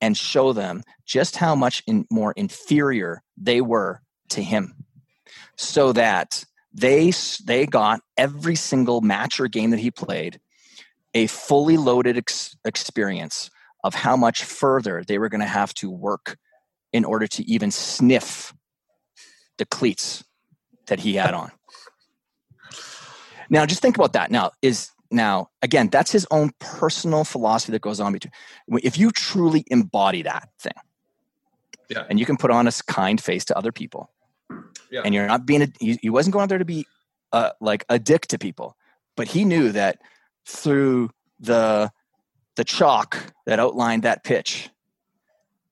and show them just how much in, more inferior they were to him so that they they got every single match or game that he played a fully loaded ex- experience of how much further they were going to have to work in order to even sniff the cleats that he had on. Now, just think about that. Now, is now, again, that's his own personal philosophy that goes on between. If you truly embody that thing, yeah. and you can put on a kind face to other people, yeah. and you're not being, a, he, he wasn't going out there to be uh, like a dick to people, but he knew that through the the chalk that outlined that pitch,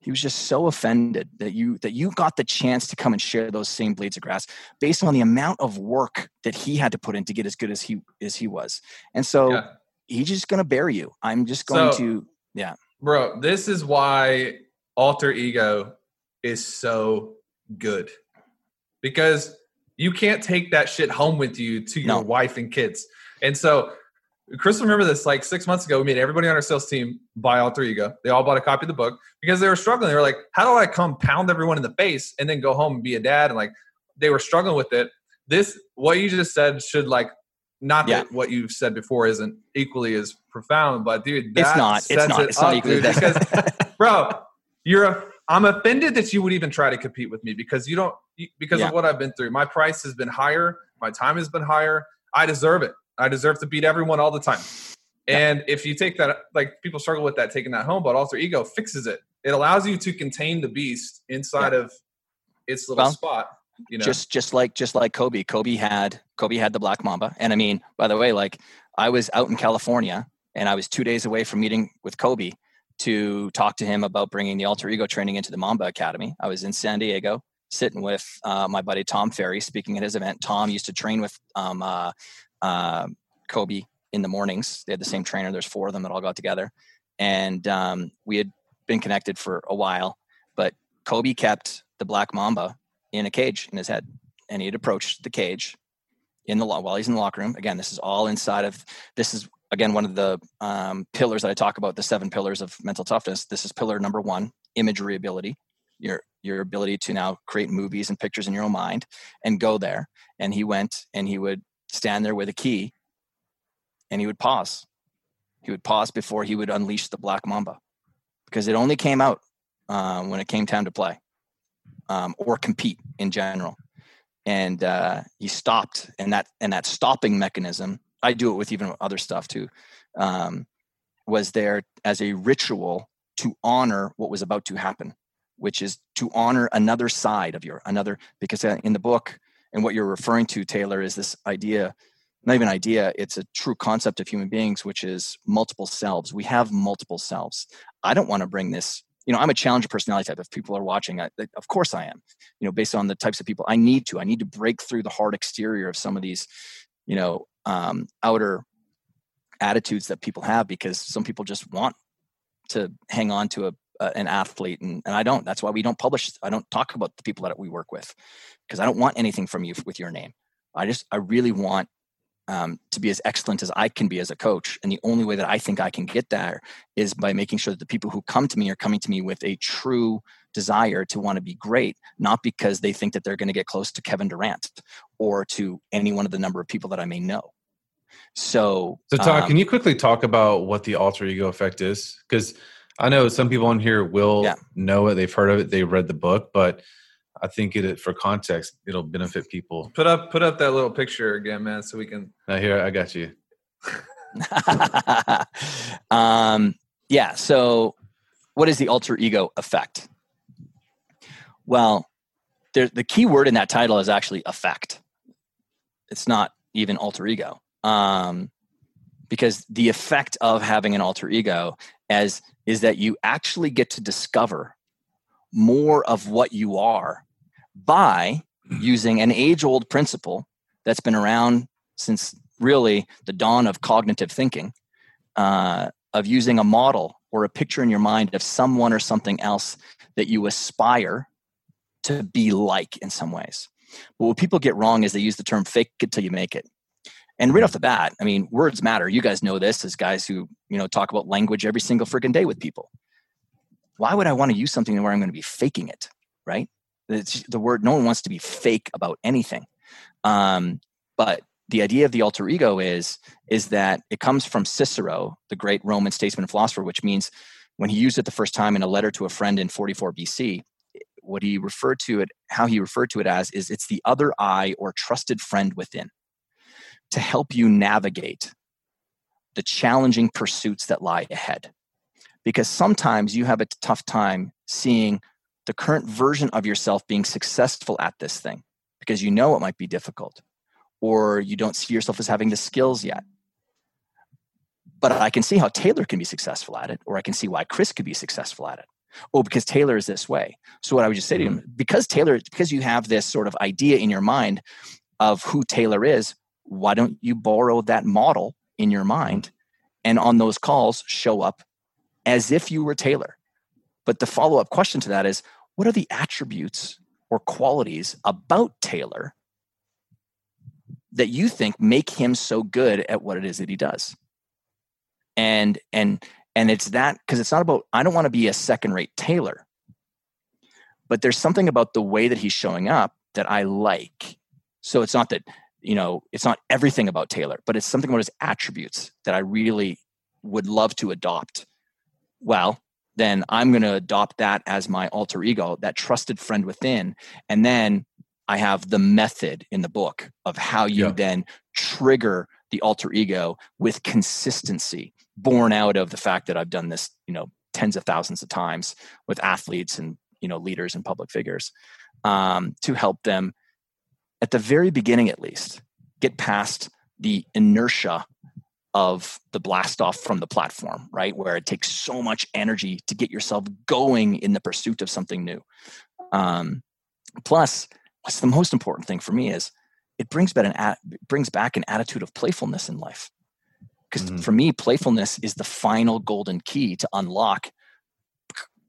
he was just so offended that you that you got the chance to come and share those same blades of grass based on the amount of work that he had to put in to get as good as he as he was. And so yeah. he's just going to bury you. I'm just going so, to yeah. bro this is why alter ego is so good. Because you can't take that shit home with you to your no. wife and kids. And so Chris, remember this like six months ago, we made everybody on our sales team buy Alter Ego. They all bought a copy of the book because they were struggling. They were like, how do I come pound everyone in the face and then go home and be a dad? And like, they were struggling with it. This, what you just said, should like, not yeah. that what you've said before isn't equally as profound, but dude, it's not. It's not. It it's up, not equally dude, because, bro, you're a. I'm offended that you would even try to compete with me because you don't because yeah. of what I've been through. My price has been higher. My time has been higher. I deserve it. I deserve to beat everyone all the time. And if you take that, like people struggle with that, taking that home, but alter ego fixes it. It allows you to contain the beast inside yeah. of its little well, spot. You know? Just, just like, just like Kobe. Kobe had, Kobe had the black mamba. And I mean, by the way, like I was out in California, and I was two days away from meeting with Kobe to talk to him about bringing the alter ego training into the Mamba Academy. I was in San Diego sitting with uh, my buddy Tom Ferry speaking at his event. Tom used to train with um, uh, uh, Kobe in the mornings. They had the same trainer. There's four of them that all got together, and um, we had been connected for a while. But Kobe kept the black mamba in a cage in his head, and he'd approach the cage in the while he's in the locker room. Again, this is all inside of this is again one of the um, pillars that I talk about. The seven pillars of mental toughness. This is pillar number one: imagery ability. Your your ability to now create movies and pictures in your own mind and go there. And he went and he would stand there with a key and he would pause. He would pause before he would unleash the black mamba because it only came out um, when it came time to play um, or compete in general. And uh, he stopped, and that and that stopping mechanism. I do it with even other stuff too. Um, was there as a ritual to honor what was about to happen, which is to honor another side of your another. Because uh, in the book, and what you're referring to, Taylor, is this idea, not even idea, it's a true concept of human beings, which is multiple selves. We have multiple selves. I don't want to bring this, you know, I'm a challenger personality type. If people are watching, I, of course I am, you know, based on the types of people I need to. I need to break through the hard exterior of some of these, you know, um, outer attitudes that people have because some people just want to hang on to a, an athlete and, and i don't that's why we don't publish i don't talk about the people that we work with because i don't want anything from you with your name i just i really want um, to be as excellent as I can be as a coach. And the only way that I think I can get there is by making sure that the people who come to me are coming to me with a true desire to want to be great, not because they think that they're going to get close to Kevin Durant or to any one of the number of people that I may know. So, so Todd, um, can you quickly talk about what the alter ego effect is? Because I know some people on here will yeah. know it, they've heard of it, they read the book, but I think it for context, it'll benefit people. Put up put up that little picture again, man, so we can. Now here, I got you. um, yeah. So, what is the alter ego effect? Well, there, the key word in that title is actually effect. It's not even alter ego, um, because the effect of having an alter ego as is that you actually get to discover more of what you are by using an age old principle that's been around since really the dawn of cognitive thinking uh, of using a model or a picture in your mind of someone or something else that you aspire to be like in some ways. But what people get wrong is they use the term fake it till you make it. And right off the bat, I mean, words matter. You guys know this as guys who, you know, talk about language every single freaking day with people. Why would I want to use something where I'm going to be faking it, right? It's the word no one wants to be fake about anything. Um, but the idea of the alter ego is is that it comes from Cicero, the great Roman statesman and philosopher, which means when he used it the first time in a letter to a friend in 44 BC, what he referred to it, how he referred to it as, is it's the other eye or trusted friend within to help you navigate the challenging pursuits that lie ahead. Because sometimes you have a tough time seeing the current version of yourself being successful at this thing because you know it might be difficult or you don't see yourself as having the skills yet. But I can see how Taylor can be successful at it, or I can see why Chris could be successful at it. Oh, because Taylor is this way. So what I would just say to him, mm-hmm. because Taylor, because you have this sort of idea in your mind of who Taylor is, why don't you borrow that model in your mind and on those calls show up as if you were Taylor? But the follow up question to that is what are the attributes or qualities about Taylor that you think make him so good at what it is that he does? And and and it's that because it's not about I don't want to be a second rate Taylor. But there's something about the way that he's showing up that I like. So it's not that, you know, it's not everything about Taylor, but it's something about his attributes that I really would love to adopt. Well, then I'm going to adopt that as my alter ego, that trusted friend within. And then I have the method in the book of how you yeah. then trigger the alter ego with consistency, born out of the fact that I've done this, you know, tens of thousands of times with athletes and, you know, leaders and public figures um, to help them at the very beginning, at least, get past the inertia of the blast off from the platform, right? Where it takes so much energy to get yourself going in the pursuit of something new. Um, plus, what's the most important thing for me is it brings back an brings back an attitude of playfulness in life. Because mm-hmm. for me, playfulness is the final golden key to unlock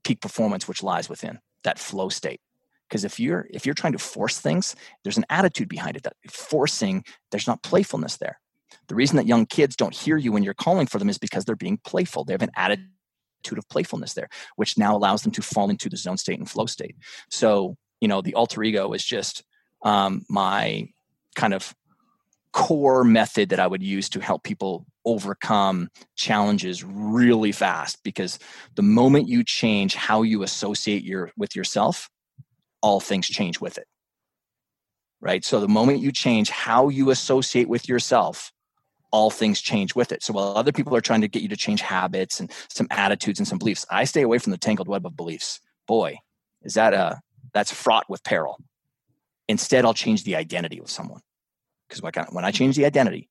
peak performance, which lies within that flow state. Because if you're if you're trying to force things, there's an attitude behind it that forcing there's not playfulness there the reason that young kids don't hear you when you're calling for them is because they're being playful. They have an attitude of playfulness there, which now allows them to fall into the zone state and flow state. So, you know, the alter ego is just um, my kind of core method that I would use to help people overcome challenges really fast because the moment you change how you associate your with yourself all things change with it right so the moment you change how you associate with yourself all things change with it. So while other people are trying to get you to change habits and some attitudes and some beliefs, I stay away from the tangled web of beliefs. Boy, is that a that's fraught with peril. Instead, I'll change the identity of someone because when I change the identity,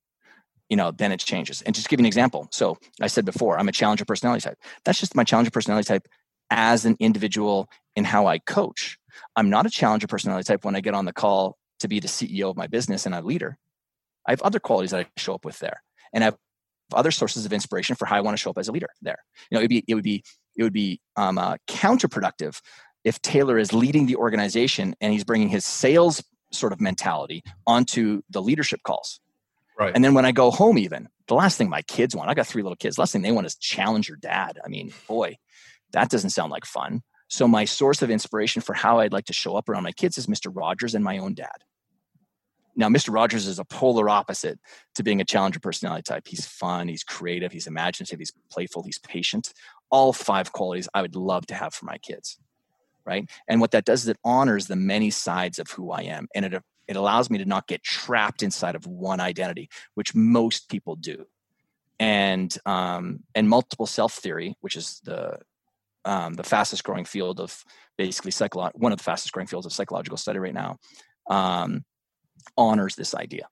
you know, then it changes. And just give you an example. So I said before, I'm a challenger personality type. That's just my challenger personality type as an individual in how I coach. I'm not a challenger personality type when I get on the call to be the CEO of my business and a leader. I have other qualities that I show up with there. And I have other sources of inspiration for how I want to show up as a leader there. You know, it'd be it would be it would be um, uh, counterproductive if Taylor is leading the organization and he's bringing his sales sort of mentality onto the leadership calls. Right. And then when I go home, even the last thing my kids want, I got three little kids. Last thing they want is challenge your dad. I mean, boy, that doesn't sound like fun. So my source of inspiration for how I'd like to show up around my kids is Mr. Rogers and my own dad. Now, Mr. Rogers is a polar opposite to being a challenger personality type. He's fun, he's creative, he's imaginative, he's playful, he's patient. All five qualities I would love to have for my kids. Right. And what that does is it honors the many sides of who I am. And it, it allows me to not get trapped inside of one identity, which most people do. And um, and multiple self theory, which is the um, the fastest growing field of basically psycholo- one of the fastest growing fields of psychological study right now, um, honors this idea.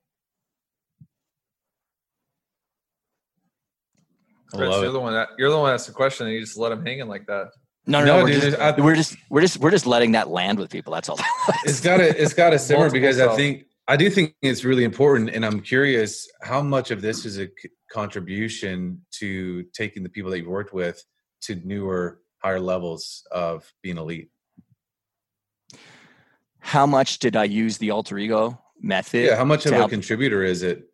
Chris, you're the one that you're the one that asked the question, and you just let him hanging like that. No, no, no, no we're, dude, just, I, we're, just, we're just we're just letting that land with people. That's all. it's got to it's got to simmer because self. I think I do think it's really important, and I'm curious how much of this is a contribution to taking the people that you've worked with to newer higher levels of being elite? How much did I use the alter ego method? Yeah, how much of a contributor is it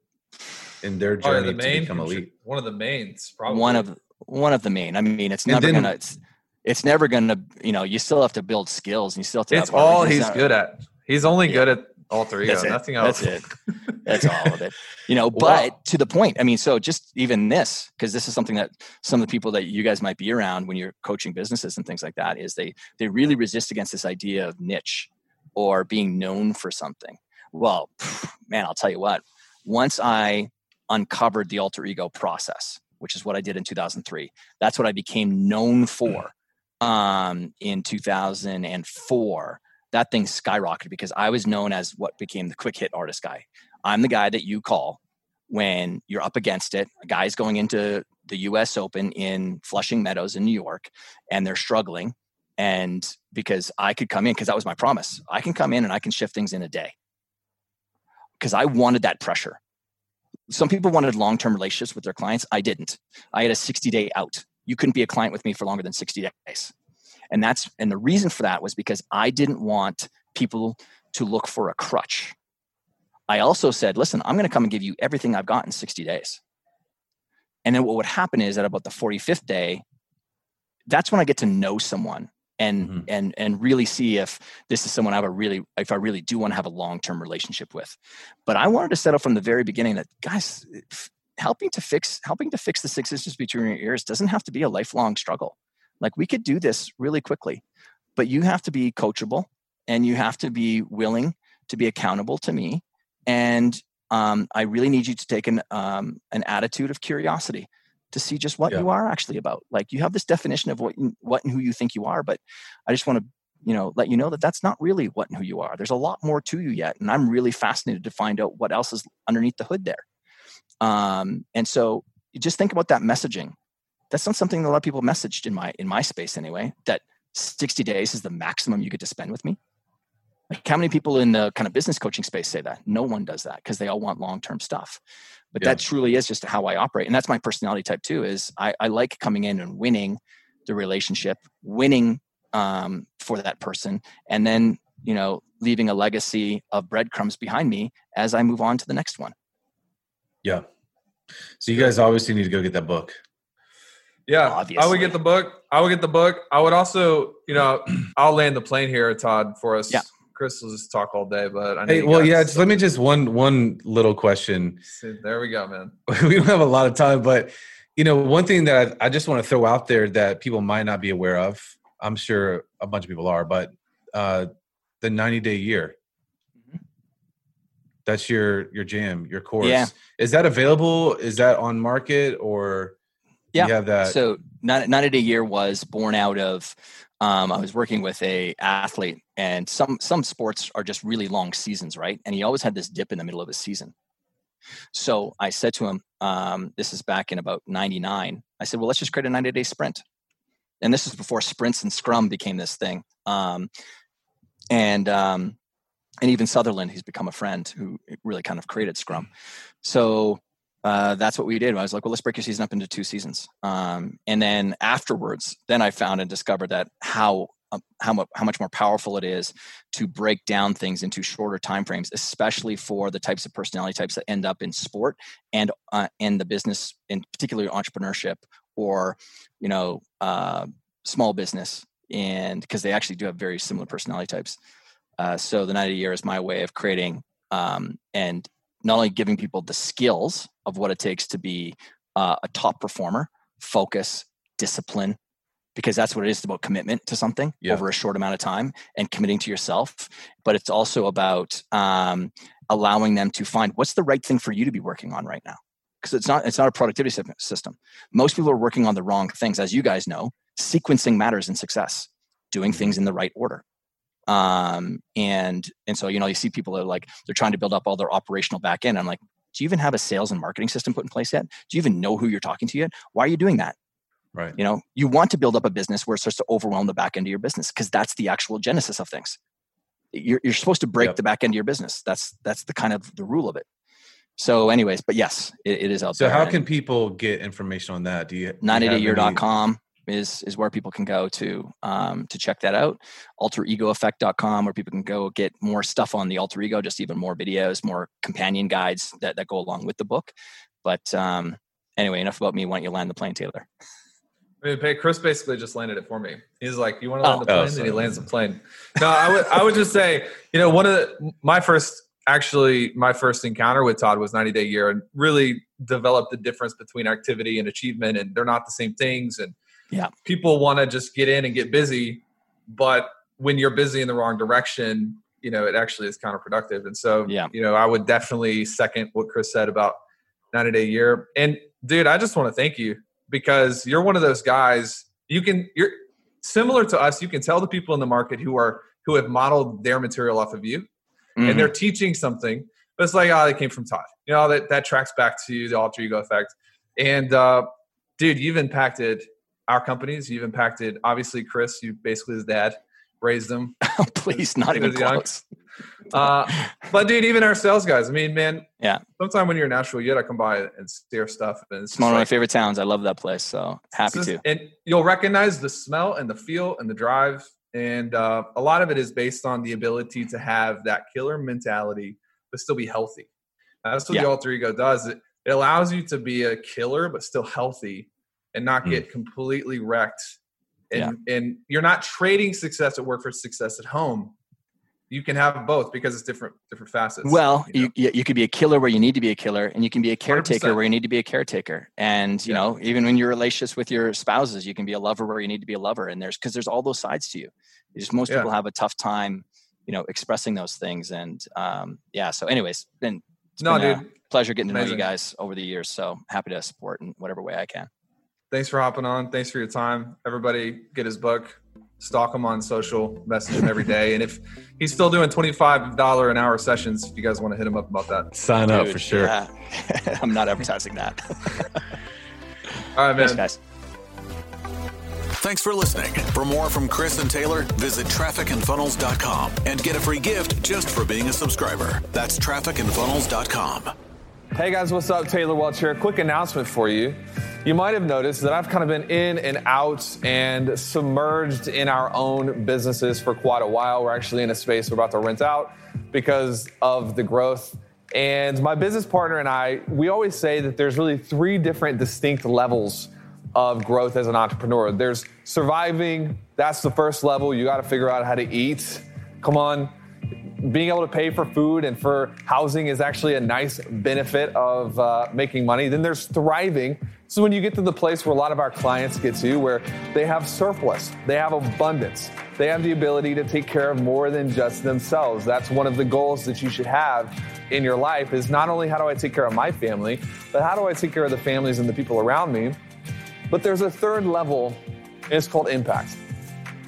in their journey the main, to become elite? One of the mains, probably. One of one of the main. I mean, it's never then, gonna. It's, it's never gonna. You know, you still have to build skills, and you still have to. It's all he's good at. He's only yeah. good at alter ego. That's Nothing else. That's it. That's all of it. You know, but wow. to the point. I mean, so just even this, because this is something that some of the people that you guys might be around when you're coaching businesses and things like that, is they they really resist against this idea of niche or being known for something. Well, man, I'll tell you what. Once I uncovered the alter ego process, which is what I did in 2003, that's what I became known for um, in 2004 that thing skyrocketed because I was known as what became the quick hit artist guy. I'm the guy that you call when you're up against it. A guy's going into the US Open in Flushing Meadows in New York and they're struggling. And because I could come in, because that was my promise, I can come in and I can shift things in a day. Because I wanted that pressure. Some people wanted long term relationships with their clients. I didn't. I had a 60 day out. You couldn't be a client with me for longer than 60 days and that's and the reason for that was because i didn't want people to look for a crutch i also said listen i'm going to come and give you everything i've got in 60 days and then what would happen is at about the 45th day that's when i get to know someone and mm-hmm. and and really see if this is someone I have a really if I really do want to have a long term relationship with. But I wanted to settle from the very beginning that guys helping to fix helping to fix the six inches between your ears doesn't have to be a lifelong struggle. Like we could do this really quickly, but you have to be coachable and you have to be willing to be accountable to me. And um, I really need you to take an um, an attitude of curiosity to see just what yeah. you are actually about. Like you have this definition of what what and who you think you are, but I just want to you know let you know that that's not really what and who you are. There's a lot more to you yet, and I'm really fascinated to find out what else is underneath the hood there. Um, and so just think about that messaging that's not something that a lot of people messaged in my in my space anyway that 60 days is the maximum you get to spend with me. Like how many people in the kind of business coaching space say that? No one does that because they all want long-term stuff. But yeah. that truly is just how i operate and that's my personality type too is I, I like coming in and winning the relationship winning um, for that person and then you know leaving a legacy of breadcrumbs behind me as i move on to the next one. Yeah. So you guys obviously need to go get that book yeah, Obviously. I would get the book. I would get the book. I would also, you know, I'll land the plane here, Todd, for us. Yeah. Chris will just talk all day, but I hey, well, yeah. Just let me just one one little question. There we go, man. we don't have a lot of time, but you know, one thing that I, I just want to throw out there that people might not be aware of. I'm sure a bunch of people are, but uh, the 90 day year. Mm-hmm. That's your your jam, your course. Yeah. Is that available? Is that on market or? Yeah. You have that. So 90 Day Year was born out of um, I was working with a athlete, and some some sports are just really long seasons, right? And he always had this dip in the middle of his season. So I said to him, um, "This is back in about '99." I said, "Well, let's just create a 90 day sprint." And this is before sprints and Scrum became this thing. Um, and um, and even Sutherland, he's become a friend who really kind of created Scrum. So uh, that's what we did. I was like, well, let's break your season up into two seasons. Um, and then afterwards, then I found and discovered that how um, how, much, how much more powerful it is to break down things into shorter time frames, especially for the types of personality types that end up in sport and uh, in the business, in particularly entrepreneurship or you know uh, small business, and because they actually do have very similar personality types. Uh, so the 90 year is my way of creating um, and not only giving people the skills of what it takes to be uh, a top performer, focus, discipline, because that's what it is about commitment to something yeah. over a short amount of time and committing to yourself. But it's also about um, allowing them to find what's the right thing for you to be working on right now. Because it's not it's not a productivity system. Most people are working on the wrong things, as you guys know. Sequencing matters in success. Doing things in the right order um, and and so you know you see people that are like they're trying to build up all their operational back end. I'm like do you even have a sales and marketing system put in place yet? Do you even know who you're talking to yet? Why are you doing that? Right. You know you want to build up a business where it starts to overwhelm the back end of your business because that's the actual genesis of things. You're, you're supposed to break yep. the back end of your business. That's that's the kind of the rule of it. So anyways but yes it, it is out so there. how can people get information on that? Do you 90dayyear.com is is where people can go to um, to check that out. AlterEgoEffect.com, where people can go get more stuff on the alter ego, just even more videos, more companion guides that that go along with the book. But um, anyway, enough about me. Why don't you land the plane, Taylor? I mean, Chris basically just landed it for me. He's like, "You want to land oh, the plane?" Oh, and he lands the plane. No, I would I would just say, you know, one of the, my first actually my first encounter with Todd was 90 Day Year, and really developed the difference between activity and achievement, and they're not the same things, and yeah. People want to just get in and get busy, but when you're busy in the wrong direction, you know, it actually is counterproductive. And so, yeah. you know, I would definitely second what Chris said about 90 day year. And dude, I just want to thank you because you're one of those guys you can, you're similar to us. You can tell the people in the market who are, who have modeled their material off of you mm-hmm. and they're teaching something, but it's like, oh, they came from Todd. You know, that, that tracks back to the alter ego effect. And, uh, dude, you've impacted our companies. You've impacted, obviously, Chris. You basically his dad raised him. Please, not even close. Uh, but dude, even our sales guys. I mean, man. Yeah. Sometime when you're in Nashville, you got to come by and steer stuff. And it's, one of my favorite towns. I love that place. So happy just, to. And you'll recognize the smell and the feel and the drive. And uh, a lot of it is based on the ability to have that killer mentality, but still be healthy. That's what yeah. the alter ego does. It, it allows you to be a killer, but still healthy and not hmm. get mm. completely wrecked. And yeah. and you're not trading success at work for success at home. You can have both because it's different different facets. Well, you, know? you, you could be a killer where you need to be a killer, and you can be a caretaker 100%. where you need to be a caretaker. And you yeah. know, even when you're relationships with your spouses, you can be a lover where you need to be a lover. And there's because there's all those sides to you. Just most yeah. people have a tough time, you know, expressing those things. And um, yeah. So, anyways, been no, dude. pleasure getting to Amazing. know you guys over the years. So happy to support in whatever way I can thanks for hopping on. Thanks for your time. Everybody get his book, stalk him on social, message him every day. And if he's still doing $25 an hour sessions, if you guys want to hit him up about that, sign Dude, up for sure. Yeah. I'm not advertising that. All right, man. Thanks, guys. Thanks for listening. For more from Chris and Taylor, visit trafficandfunnels.com and get a free gift just for being a subscriber. That's trafficandfunnels.com. Hey guys, what's up? Taylor Welch here. Quick announcement for you. You might have noticed that I've kind of been in and out and submerged in our own businesses for quite a while. We're actually in a space we're about to rent out because of the growth. And my business partner and I, we always say that there's really three different distinct levels of growth as an entrepreneur. There's surviving, that's the first level. You got to figure out how to eat. Come on, being able to pay for food and for housing is actually a nice benefit of uh, making money. Then there's thriving. So when you get to the place where a lot of our clients get to, where they have surplus, they have abundance, they have the ability to take care of more than just themselves. That's one of the goals that you should have in your life is not only how do I take care of my family, but how do I take care of the families and the people around me? But there's a third level, and it's called impact.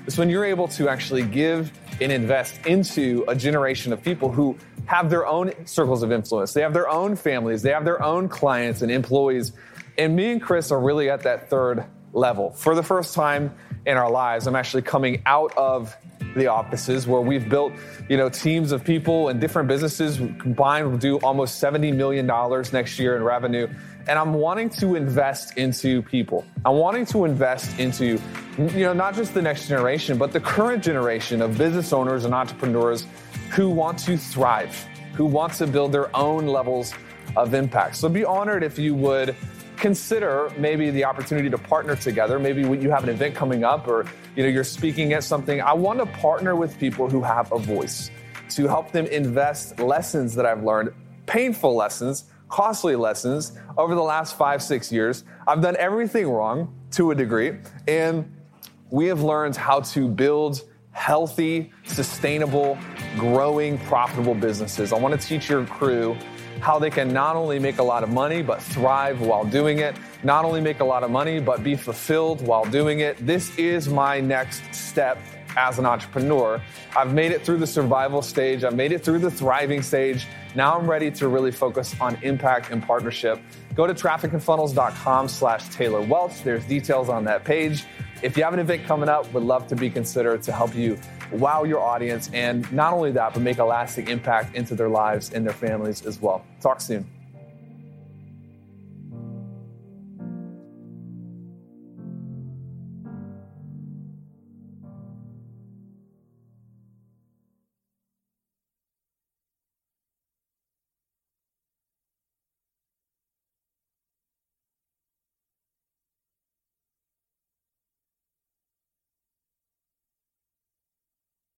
It's when you're able to actually give and invest into a generation of people who have their own circles of influence. They have their own families, they have their own clients and employees. And me and Chris are really at that third level. For the first time in our lives, I'm actually coming out of the offices where we've built, you know, teams of people and different businesses combined will do almost 70 million dollars next year in revenue. And I'm wanting to invest into people. I'm wanting to invest into, you know, not just the next generation, but the current generation of business owners and entrepreneurs who want to thrive, who want to build their own levels of impact. So be honored if you would consider maybe the opportunity to partner together. Maybe you have an event coming up or you know you're speaking at something. I want to partner with people who have a voice to help them invest lessons that I've learned, painful lessons, costly lessons over the last 5 6 years. I've done everything wrong to a degree and we have learned how to build healthy, sustainable, growing, profitable businesses. I want to teach your crew how they can not only make a lot of money, but thrive while doing it, not only make a lot of money, but be fulfilled while doing it. This is my next step as an entrepreneur. I've made it through the survival stage, I've made it through the thriving stage. Now I'm ready to really focus on impact and partnership. Go to trafficandfunnels.com slash Taylor Welch. There's details on that page. If you have an event coming up, would love to be considered to help you wow your audience and not only that, but make a lasting impact into their lives and their families as well. Talk soon.